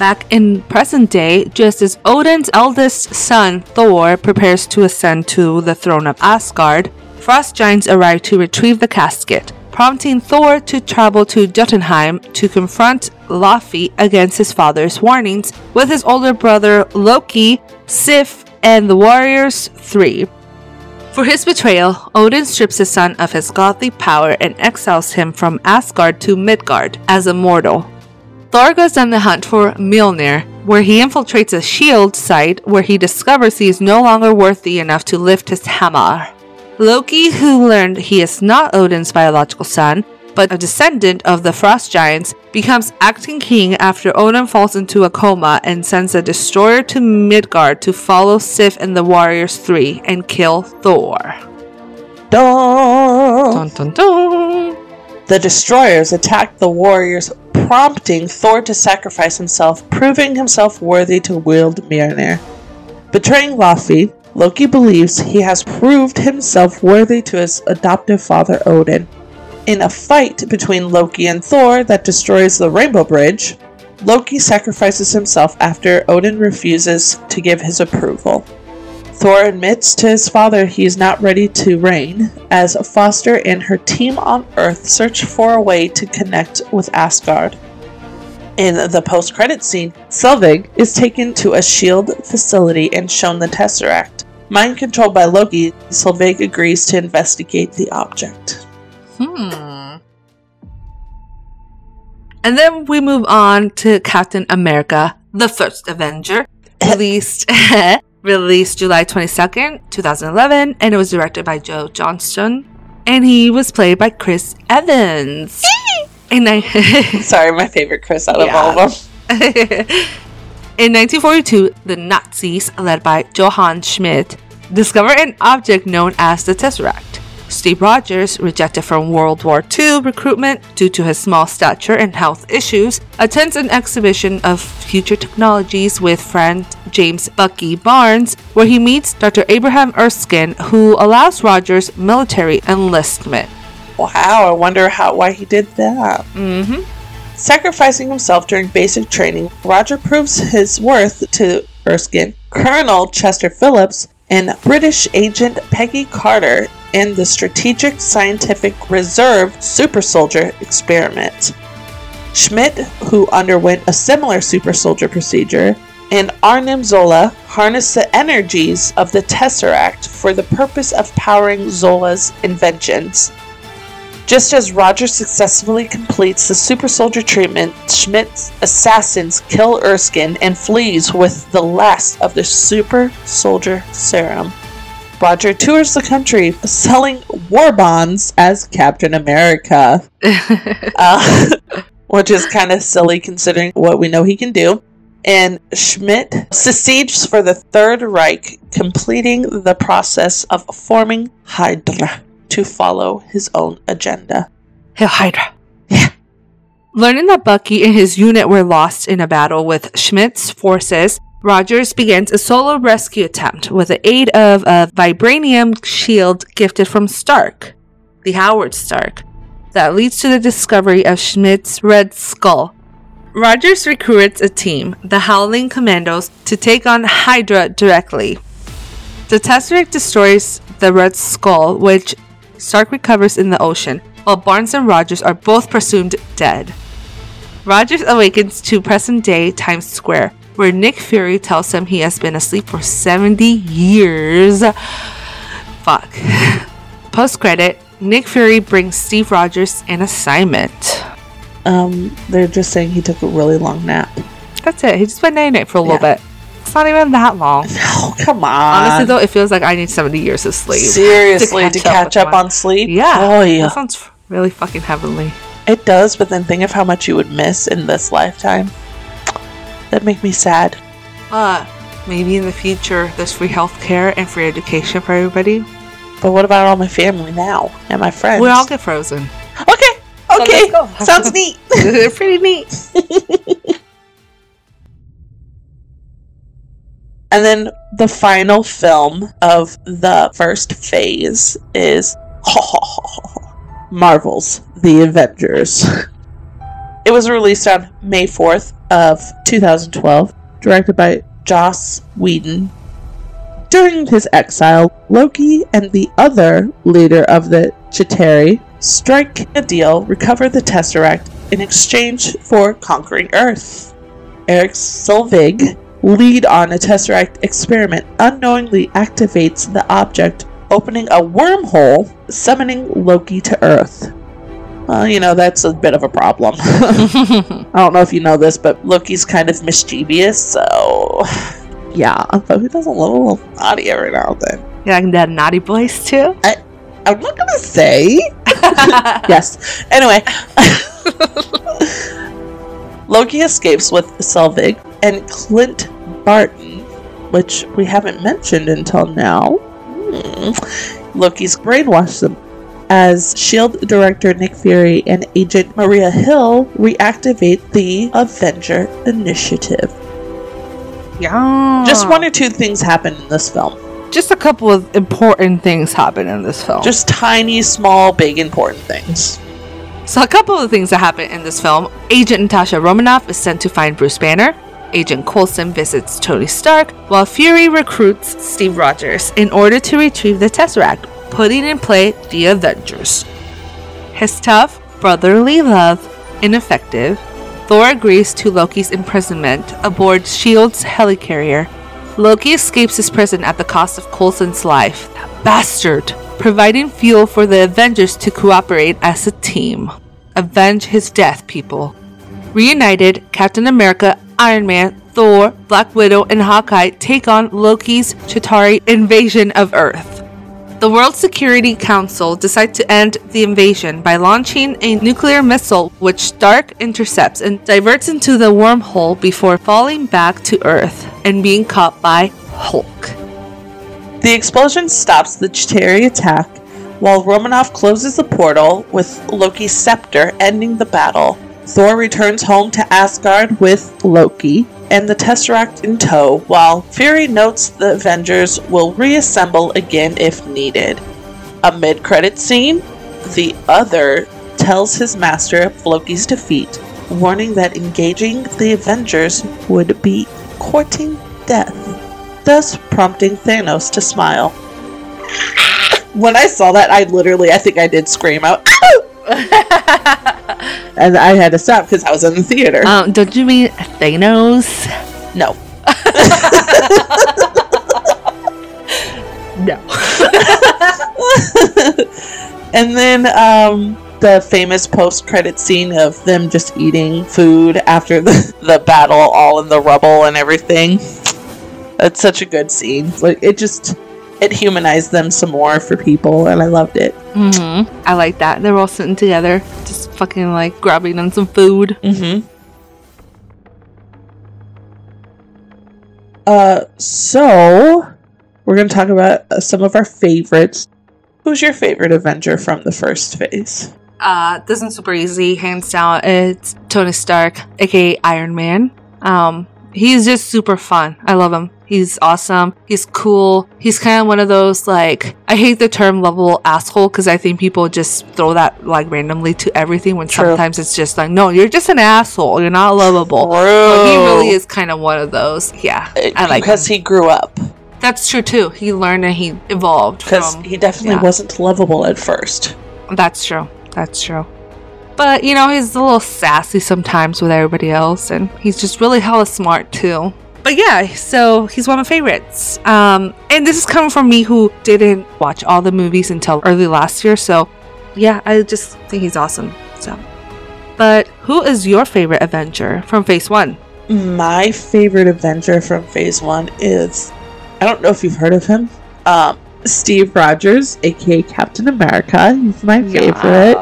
Back in present day, just as Odin's eldest son, Thor, prepares to ascend to the throne of Asgard, frost giants arrive to retrieve the casket, prompting Thor to travel to Jotunheim to confront Laufey against his father's warnings with his older brother Loki, Sif, and the Warriors 3. For his betrayal, Odin strips his son of his godly power and exiles him from Asgard to Midgard as a mortal. Thor goes on the hunt for Mjolnir, where he infiltrates a shield site where he discovers he is no longer worthy enough to lift his hammer. Loki, who learned he is not Odin's biological son, but a descendant of the frost giants, becomes acting king after Odin falls into a coma and sends a destroyer to Midgard to follow Sif and the Warriors 3 and kill Thor. Dun! Dun dun dun! The destroyers attack the warriors, prompting Thor to sacrifice himself, proving himself worthy to wield Mjolnir. Betraying Laufey, Loki believes he has proved himself worthy to his adoptive father Odin. In a fight between Loki and Thor that destroys the Rainbow Bridge, Loki sacrifices himself after Odin refuses to give his approval. Thor admits to his father he is not ready to reign, as Foster and her team on Earth search for a way to connect with Asgard. In the post credit scene, Selvig is taken to a SHIELD facility and shown the Tesseract. Mind controlled by Loki, Selvig agrees to investigate the object. Hmm. And then we move on to Captain America, the First Avenger, released released July 22nd, 2011, and it was directed by Joe Johnston, and he was played by Chris Evans. and I Sorry, my favorite Chris out of Yeah. all of them. In 1942, the Nazis, led by Johann Schmidt, discovered an object known as the Tesseract. Steve Rogers, rejected from World War II recruitment due to his small stature and health issues, attends an exhibition of future technologies with friend James Bucky Barnes, where he meets Dr. Abraham Erskine, who allows Rogers military enlistment. Wow, I wonder how why he did that. Mm-hmm. Sacrificing himself during basic training, Roger proves his worth to Erskine, Colonel Chester Phillips, and British agent Peggy Carter in the Strategic Scientific Reserve Super Soldier experiment. Schmidt, who underwent a similar super soldier procedure, and Arnim Zola harness the energies of the Tesseract for the purpose of powering Zola's inventions. Just as Roger successfully completes the super soldier treatment, Schmidt's assassins kill Erskine and flees with the last of the super soldier serum. Roger tours the country selling war bonds as Captain America, uh, which is kind of silly considering what we know he can do. And Schmidt secedes for the Third Reich, completing the process of forming Hydra to follow his own agenda. Hail Hydra. Yeah. Learning that Bucky and his unit were lost in a battle with Schmidt's forces, Rogers begins a solo rescue attempt with the aid of a vibranium shield gifted from Stark, the Howard Stark, that leads to the discovery of Schmidt's Red Skull. Rogers recruits a team, the Howling Commandos, to take on Hydra directly. The Tesseract destroys the Red Skull, which Stark recovers in the ocean, while Barnes and Rogers are both presumed dead. Rogers awakens to present day Times Square, where Nick Fury tells him he has been asleep for 70 years. Fuck. Post credit, Nick Fury brings Steve Rogers an assignment. Um, they're just saying he took a really long nap. That's it. He just went night night for a little Yeah. bit. It's not even that long. Oh, come on. Honestly, though, it feels like I need 70 years of sleep. Seriously, to to catch, catch up up, on sleep? Yeah. Oh, yeah. That sounds really fucking heavenly. It does, but then think of how much you would miss in this lifetime. That'd make me sad. Uh, maybe in the future there's free healthcare and free education for everybody. But what about all my family now and my friends? We all get frozen. okay. Okay. let's go. Sounds neat. Pretty neat. And then the final film of the first phase is Marvel's The Avengers. It was released on May 4th of 2012, directed by Joss Whedon. During his exile, Loki and the other leader of the Chitauri strike a deal, recover the Tesseract in exchange for conquering Earth. Erik Selvig, lead on a Tesseract experiment, unknowingly activates the object, opening a wormhole, summoning Loki to Earth. Well, you know, that's a bit of a problem. I don't know if you know this, but Loki's kind of mischievous, so. Yeah, but who doesn't love a little naughty every now and then? You like that naughty boys too? I'm not gonna say. yes. Anyway, Loki escapes with Selvig and Clint Barton, which we haven't mentioned until now. Hmm. Loki's brainwashed them as Shield director Nick Fury and agent Maria Hill reactivate the Avenger Initiative. Yeah. Just one or two things happen in this film. Just a couple of important things happen in this film. Just tiny, small, big, important things. So, a couple of things that happen in this film Agent Natasha Romanoff is sent to find Bruce Banner. Agent Coulson visits Tony Stark, while Fury recruits Steve Rogers in order to retrieve the Tesseract, putting in play the Avengers. His tough, brotherly love ineffective, Thor agrees to Loki's imprisonment aboard S.H.I.E.L.D.'s helicarrier. Loki escapes his prison at the cost of Coulson's life. That bastard! Providing fuel for the Avengers to cooperate as a team. Avenge his death, people. Reunited, Captain America, Iron Man, Thor, Black Widow, and Hawkeye take on Loki's Chitauri invasion of Earth. The World Security Council decide to end the invasion by launching a nuclear missile which Stark intercepts and diverts into the wormhole before falling back to Earth and being caught by Hulk. The explosion stops the Chitauri attack, While Romanoff closes the portal with Loki's scepter ending the battle, Thor returns home to Asgard with Loki and the Tesseract in tow, while Fury notes the Avengers will reassemble again if needed. A mid credit scene, the other tells his master of Loki's defeat, warning that engaging the Avengers would be courting death, thus prompting Thanos to smile. When I saw that, I literally, I think I did scream out, and I had to stop because I was in the theater. Um, don't you mean Thanos? no. No. and then um, the famous post-credit scene of them just eating food after the, the battle, all in the rubble and everything. That's such a good scene. Like it just it humanized them some more for people, and I loved it. hmm I like that. They're all sitting together, just fucking like grabbing on some food. Mm-hmm. Uh, so we're gonna talk about uh, some of our favorites. Who's your favorite Avenger from the first phase? Uh, this isn't super easy, hands down. It's Tony Stark, aka Iron Man. Um, he's just super fun. I love him. He's awesome. He's cool. He's kind of one of those like I hate the term lovable asshole because I think people just throw that like randomly to everything when True. sometimes it's just like no, you're just an asshole. You're not lovable. True. But he really is kind of one of those. Yeah, I like because him. he grew up. That's true too. He learned and he evolved Because he definitely yeah. wasn't lovable at first. That's true. That's true. But you know, he's a little sassy sometimes with everybody else, and he's just really hella smart too. But yeah, so he's one of my favorites. Um, and this is coming from me who didn't watch all the movies until early last year. So yeah, I just think he's awesome. So, but who is your favorite Avenger from Phase One? My favorite Avenger from Phase One is I don't know if you've heard of him. Um, Steve Rogers, aka Captain America. He's my favorite.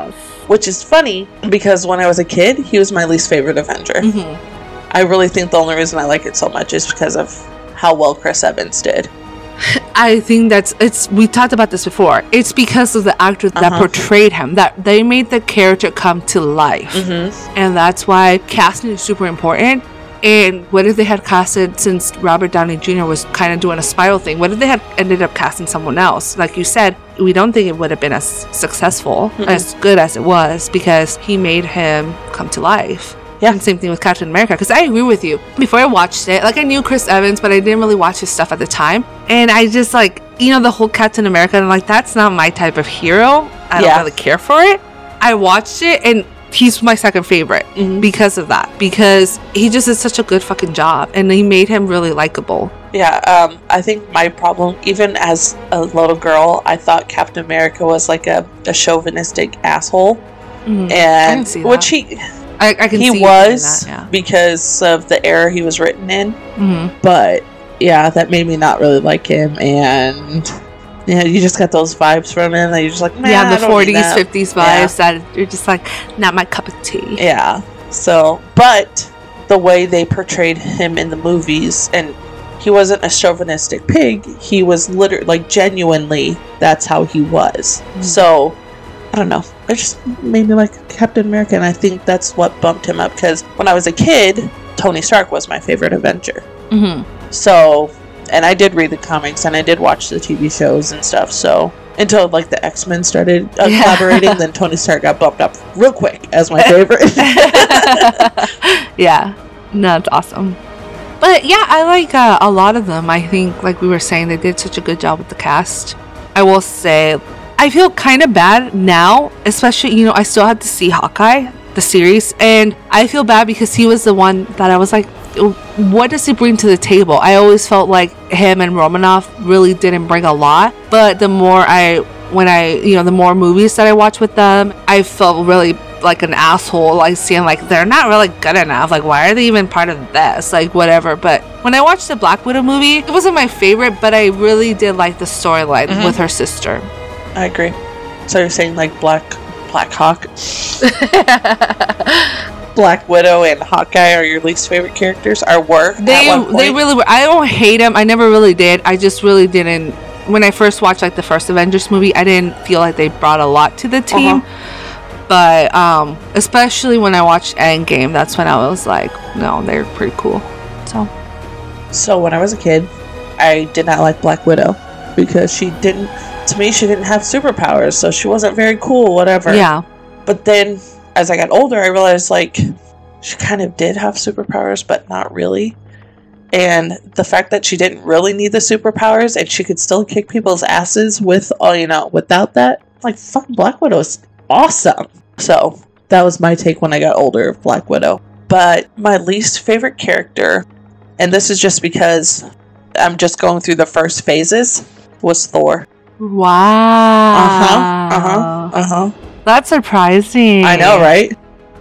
Which is funny because when I was a kid, he was my least favorite Avenger. Mhm. I really think the only reason I like it so much is because of how well Chris Evans did. I think that's it's we talked about this before. It's because of the actor that Uh-huh. portrayed him that they made the character come to life. Mm-hmm. And that's why casting is super important. And what if they had casted since Robert Downey Jr. was kind of doing a spiral thing? What if they had ended up casting someone else? Like you said, we don't think it would have been as successful, Mm-mm. as good as it was because he made him come to life. Yeah. And same thing with Captain America. Because I agree with you. Before I watched it, like I knew Chris Evans, but I didn't really watch his stuff at the time. And I just like, you know, the whole Captain America, and I'm like, that's not my type of hero. I Yeah. don't really care for it. I watched it and he's my second favorite Mhm. because of that. Because he just did such a good fucking job and he made him really likable. Yeah, um, I think my problem, even as a little girl, I thought Captain America was like a, a chauvinistic asshole, Mhm. and which he I, I can he see was that, because of the era he was written in. yeah. Mhm. But yeah, that made me not really like him, and yeah, you just got those vibes from him that you're just like, yeah, the 40s, 50s vibes that you're just like, not my cup of tea. Yeah. So, but the way they portrayed him in the movies, and he wasn't a chauvinistic pig. He was literally, like, genuinely, that's how he was. Mm. So, I don't know. It just made me like Captain America, and I think that's what bumped him up. Because when I was a kid, Tony Stark was my favorite Avenger. hmm So, and I did read the comics and I did watch the TV shows and stuff. So, until like the X Men started uh, Yeah. collaborating, then Tony Stark got bumped up real quick as my favorite. yeah, no, it's awesome. But yeah, I like uh, a lot of them. I think, like we were saying, they did such a good job with the cast. I will say, I feel kind of bad now, especially, you know, I still have to see Hawkeye, the series, and I feel bad because he was the one that I was like, what does he bring to the table? I always felt like him and Romanoff really didn't bring a lot, but the more I, when I, you know, the more movies that I watch with them, I felt really like an asshole, like seeing like they're not really good enough. Like, why are they even part of this? Like, whatever. But when I watched the Black Widow movie, it wasn't my favorite, but I really did like the storyline Mhm. with her sister. I agree. So you're saying like Black Black Hawk, Black Widow, and Hawkeye are your least favorite characters? Are were they they really were. I don't hate them. I never really did. I just really didn't when I first watched like the first Avengers movie, I didn't feel like they brought a lot to the team. But um, especially when I watched Endgame, that's when I was like, no, they're pretty cool. So So when I was a kid, I did not like Black Widow because she didn't. To me, she didn't have superpowers, so she wasn't very cool. Whatever. yeah, But then, as I got older, I realized like she kind of did have superpowers, but not really. And the fact that she didn't really need the superpowers and she could still kick people's asses with, all you know, without that, like fucking Black Widow is awesome. So that was my take when I got older of Black Widow. But my least favorite character, and this is just because I'm just going through the first phases, was Thor. Wow, Uh huh. Uh huh. Uh huh. That's surprising. I know, right?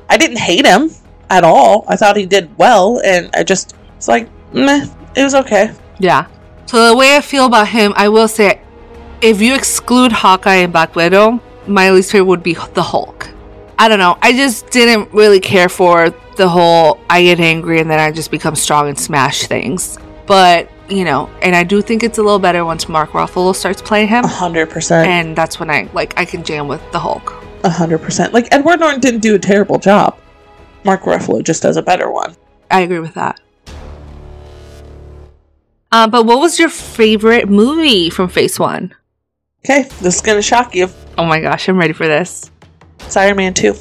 I didn't hate him at all. I thought he did well, and I just it's like, meh, it was okay. Yeah. So the way I feel about him, I will say, if you exclude Hawkeye and Black Widow, my least favorite would be the Hulk. I don't know. I just didn't really care for the whole I get angry and then I just become strong and smash things. But you know, and I do think it's a little better once Mark Ruffalo starts playing him, A hundred percent, and that's when I like I can jam with the Hulk. a hundred percent. Like Edward Norton didn't do a terrible job. Mark Ruffalo just does a better one. I agree with that. Uh, but what was your favorite movie from Phase One? Okay, this is gonna shock you. Oh my gosh, I'm ready for this. It's Iron Man two.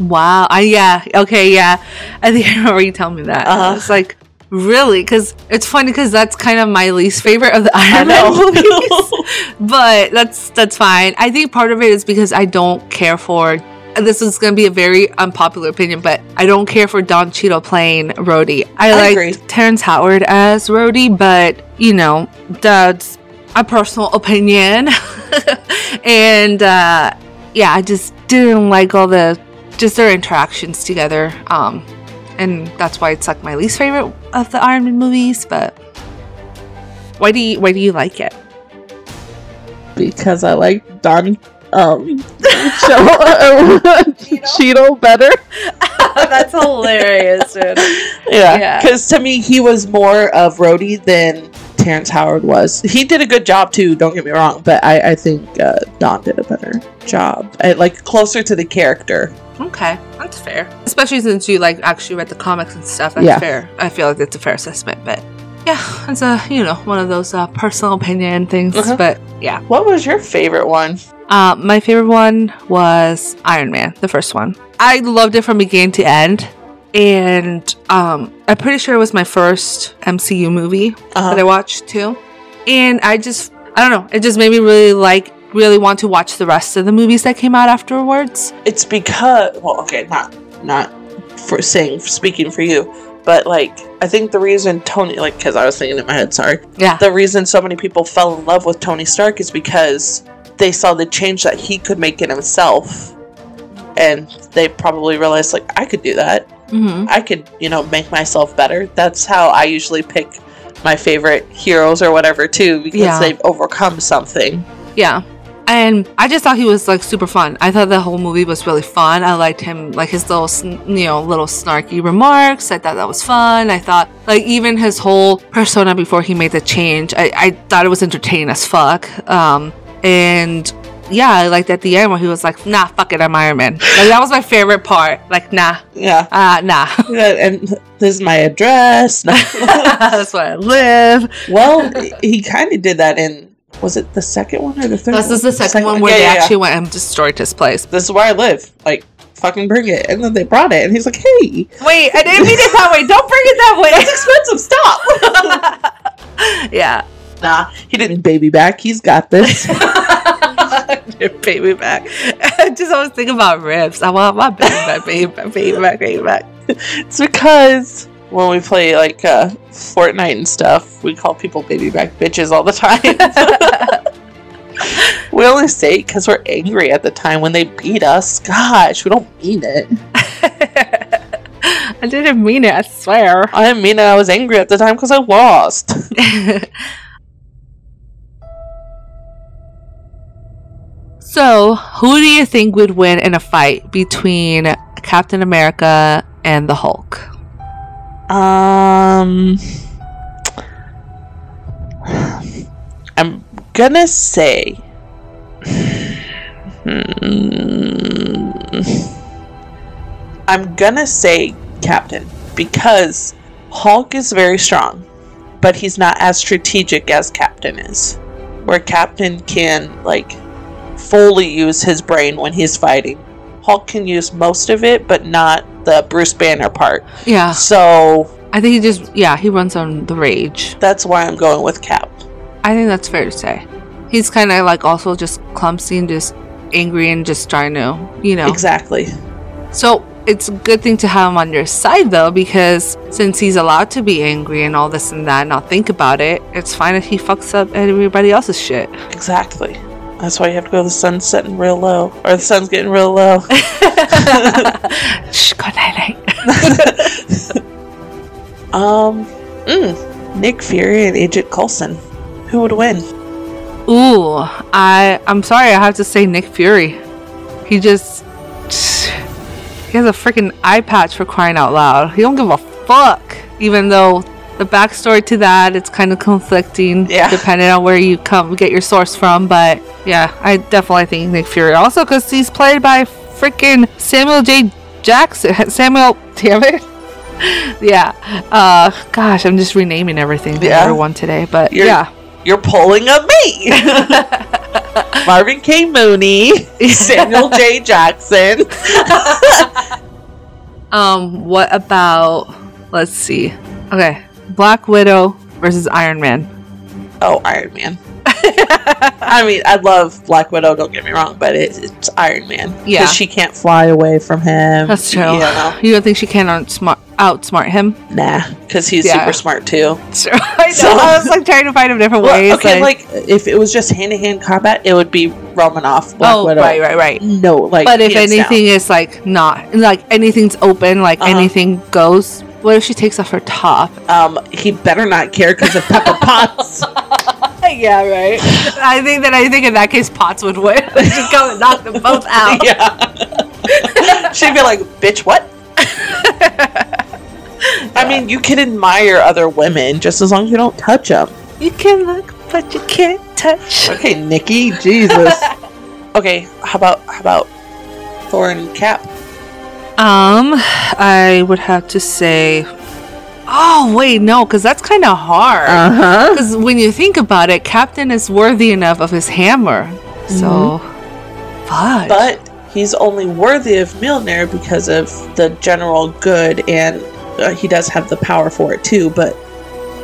Wow. I yeah. Okay. Yeah. I think I remember you telling me that. Uh-huh. It's like really because it's funny because that's kind of my least favorite of the Iron Man movies. but that's that's fine. I think part of it is because I don't care for. This is going to be a very unpopular opinion, but I don't care for Don Cheadle playing Rhodey. I, I like. Terrence Howard as Rhodey, but you know that's a personal opinion. and uh, yeah, I just didn't like all the just their interactions together. Um, and that's why it's like my least favorite of the Iron Man movies. But why do you why do you like it? because I like Don um Cheeto better. that's hilarious, dude. Yeah, Yeah. because to me he was more of Rhodey than Terrence Howard was. He did a good job too. Don't get me wrong, but I, I think uh, Don did a better job. I, like closer to the character. Okay, that's fair. Especially since you like actually read the comics and stuff. That's Yeah. fair. I feel like it's a fair assessment, but yeah, it's a you know one of those uh, personal opinion things. Uh-huh. But yeah, What was your favorite one? uh, my favorite one was Iron Man, the first one. I loved it from beginning to end, and um, I'm pretty sure it was my first MCU movie that I watched too. And I just I don't know, it just made me really like really want to watch the rest of the movies that came out afterwards. it's because well, okay, not not for saying speaking for you, but like I think the reason Tony like because I was thinking in my head, sorry, Yeah. the reason so many people fell in love with Tony Stark is because they saw the change that he could make in himself. And they probably realized, like, I could do that. hmm I could, you know, make myself better. That's how I usually pick my favorite heroes or whatever, too, because Yeah. they've overcome something. Yeah. And I just thought he was like super fun. I thought the whole movie was really fun. I liked him, like his little, you know, little snarky remarks. I thought that was fun. I thought, like, even his whole persona before he made the change, I, I thought it was entertaining as fuck. Um, and yeah, I liked at the end where he was like, nah, fuck it, I'm Iron Man. Like, that was my favorite part. Like, nah, Yeah. uh, nah. and this is my address. That's where I live. well, he kind of did that in, was it the second one or the third This one? is the second one where Yeah, they yeah, yeah. actually went and destroyed his place. This is where I live. Like, fucking bring it. And then they brought it, and he's like, hey, Wait, I didn't mean it that way. Don't bring it that way. that's expensive. Stop. yeah. nah, he didn't baby back. He's got this. Baby back. I just always think about ribs. I want my baby back, baby back, baby back, baby back. It's because when we play like uh, Fortnite and stuff, we call people baby back bitches all the time. we only say it because we're angry at the time when they beat us. Gosh, we don't mean it. I didn't mean it, I swear. I didn't mean it. I was angry at the time because I lost. so, who do you think would win in a fight between Captain America and the Hulk? Um, I'm gonna say. Hmm. I'm gonna say Captain because Hulk is very strong, but he's not as strategic as Captain is. Where Captain can, like, fully use his brain when he's fighting. Hulk can use most of it, but not the Bruce Banner part. Yeah. So I think he just, yeah, he runs on the rage. that's why I'm going with Cap. I think that's fair to say. He's kind of like also just clumsy and just angry and just trying to, you know. Exactly. So it's a good thing to have him on your side though, because since he's allowed to be angry and all this and that, and not think about it, it's fine if he fucks up everybody else's shit. Exactly. That's why you have to go. The sun's setting real low, or the sun's getting real low. Shh, good night, night. um, mm, Nick Fury and Agent Coulson. Who would win? Ooh, I I'm sorry, I have to say Nick Fury. He just he has a freaking eye patch for crying out loud. He don't give a fuck. Even though the backstory to that it's kind of conflicting, Yeah. depending on where you come get your source from. But yeah, I definitely think Nick Fury. Also, because he's played by freaking Samuel J. Jackson. Samuel, damn it. yeah. Uh, gosh, I'm just renaming everything to Yeah. everyone today. But You're- yeah. You're pulling a me. Marvin K. Mooney, Samuel J. Jackson. Um, what about let's see. Okay. Black Widow versus Iron Man. Oh, Iron Man. I mean, I love Black Widow. Don't get me wrong, but it, it's Iron Man. Yeah. she can't fly away from him. That's true. You know, You don't think she can outsmart outsmart him? nah, because he's Yeah. super smart too. Sure. I know. So- I was like trying to find him different Well, ways. okay, like, if it was just hand to hand combat, it would be Romanoff, Black oh, Widow. right, right, right. No, like, But if hands down. anything is like not like anything's open, like Uh-huh. anything goes. What if she takes off her top? um, he better not care because of Pepper Potts. yeah, right. I think that I think in that case Potts would win. Just go and knock them both out. yeah, she'd be like, "Bitch, what?" I mean, you can admire other women just as long as you don't touch them. You can look, but you can't touch. Okay, Nikki, Jesus. okay, how about how about Thor and Cap? Um, I would have to say. Oh wait, no, because that's kind of hard. Because when you think about it, Captain is worthy enough of his hammer. So, fudge. But he's only worthy of Mjolnir because of the general good, and uh, he does have the power for it too. But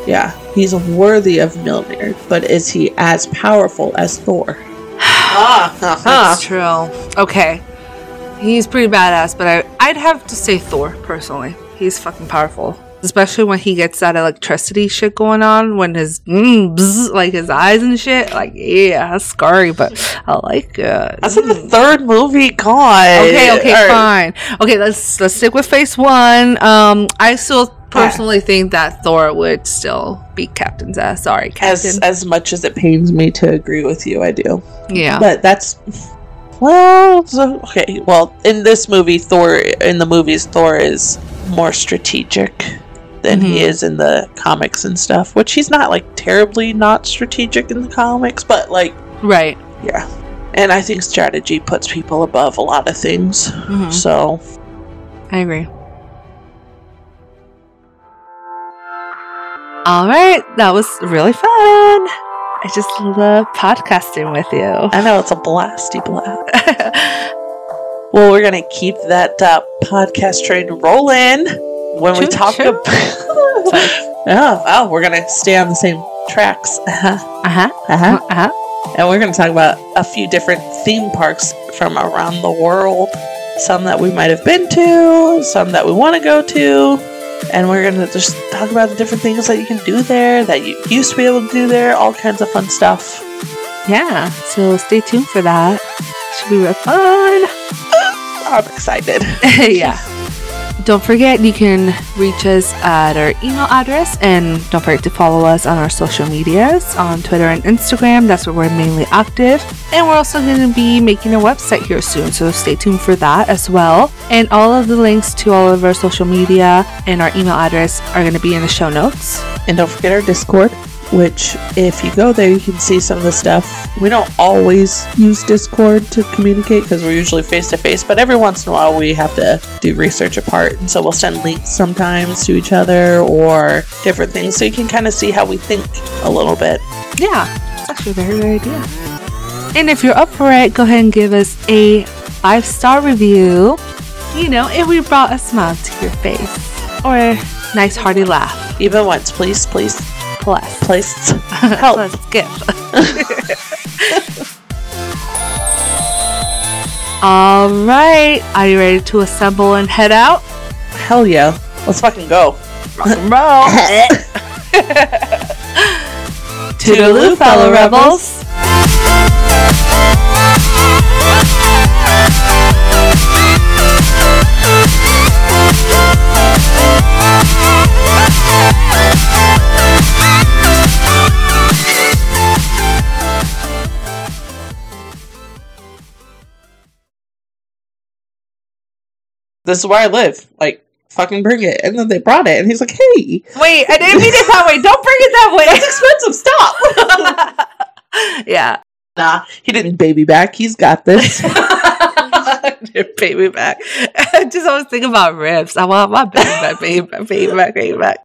yeah, he's worthy of Mjolnir. But is he as powerful as Thor? ah, uh-huh. That's true. Okay. He's pretty badass, but I, I'd have to say Thor, personally. He's fucking powerful. Especially when he gets that electricity shit going on, when his, mm, bzz, like his eyes and shit. Like, yeah, that's scary, but I like it. That's in the third movie. God. Okay, okay, All right. fine. Okay, let's let's stick with phase one. Um, I still personally think that Thor would still beat Captain's ass. Sorry, Captain. As as much as it pains me to agree with you, I do. yeah. But that's well, so, okay. Well, in this movie, Thor in the movies, Thor is more strategic than he Mhm. is in the comics and stuff. Which he's not like terribly not strategic in the comics, but like right. yeah. And I think strategy puts people above a lot of things. Mhm. So I agree. All right, that was really fun. I just love podcasting with you. I know it's a blasty blast. Well, we're gonna keep that uh, podcast train rolling when we talk choo. about. oh, well, we're gonna stay on the same tracks, uh-huh. uh huh. Uh-huh. Uh huh. and we're gonna talk about a few different theme parks from around the world. Some that we might have been to, some that we want to go to, and we're gonna just talk about the different things that you can do there, that you used to be able to do there, all kinds of fun stuff. Yeah. So stay tuned for that. It should be real fun. I'm excited. yeah. Don't forget, you can reach us at our email address and don't forget to follow us on our social medias on Twitter and Instagram. That's where we're mainly active. And we're also going to be making a website here soon, so stay tuned for that as well. And all of the links to all of our social media and our email address are going to be in the show notes. And don't forget our Discord. Which if you go there, you can see some of the stuff. We don't always use Discord to communicate because we're usually face to face, but every once in a while we have to do research apart. And so we'll send links sometimes to each other or different things so you can kind of see how we think a little bit. Yeah, it's actually a very good idea. And if you're up for it, go ahead and give us a five star review. You know, if we brought a smile to your face or a nice hearty laugh. Even once, please, please, Plus, please. Help. Let's skip. All right, are you ready to assemble and head out? Hell yeah. Let's fucking go. Rock and roll. Toodaloo, fellow rebels. This is where I live. Like, fucking bring it. And then they brought it, and he's like, hey, Wait, I didn't mean it that way. Don't bring it that way. It's expensive. Stop. yeah. nah, he didn't baby back. He's got this. baby back. I just always think about ribs. I want my baby back, baby back, baby back, baby back.